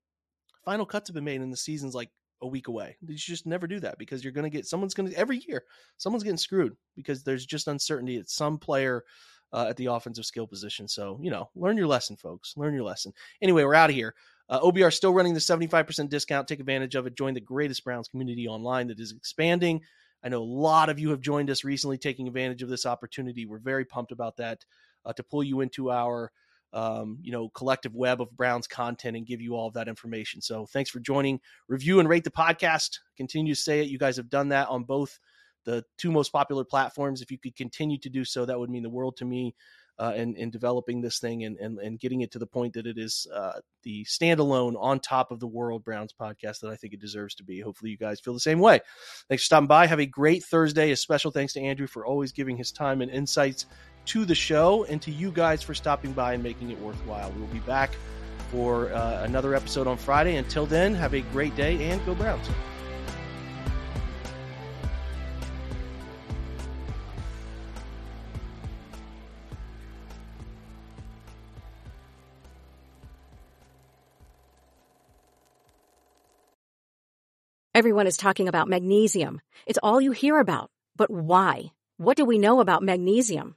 final cuts have been made and the season's like a week away. You just never do that because you're going to get someone's going to every year someone's getting screwed because there's just uncertainty at some player uh, at the offensive skill position. So you know, learn your lesson, folks. Learn your lesson. Anyway, we're out of here. Uh, OBR still running the 75% discount. Take advantage of it. Join the greatest Browns community online that is expanding. I know a lot of you have joined us recently, taking advantage of this opportunity. We're very pumped about that uh, to pull you into our um, you know collective web of Browns content and give you all of that information. So thanks for joining. Review and rate the podcast. Continue to say it. You guys have done that on both the two most popular platforms. If you could continue to do so, that would mean the world to me uh, in, in developing this thing and, and, and getting it to the point that it is uh, the standalone on top of the world Browns podcast that I think it deserves to be. Hopefully, you guys feel the same way. Thanks for stopping by. Have a great Thursday. A special thanks to Andrew for always giving his time and insights to the show, and to you guys for stopping by and making it worthwhile. We'll be back for uh, another episode on Friday. Until then, have a great day and go Browns. Everyone is talking about magnesium. It's all you hear about. But why? What do we know about magnesium?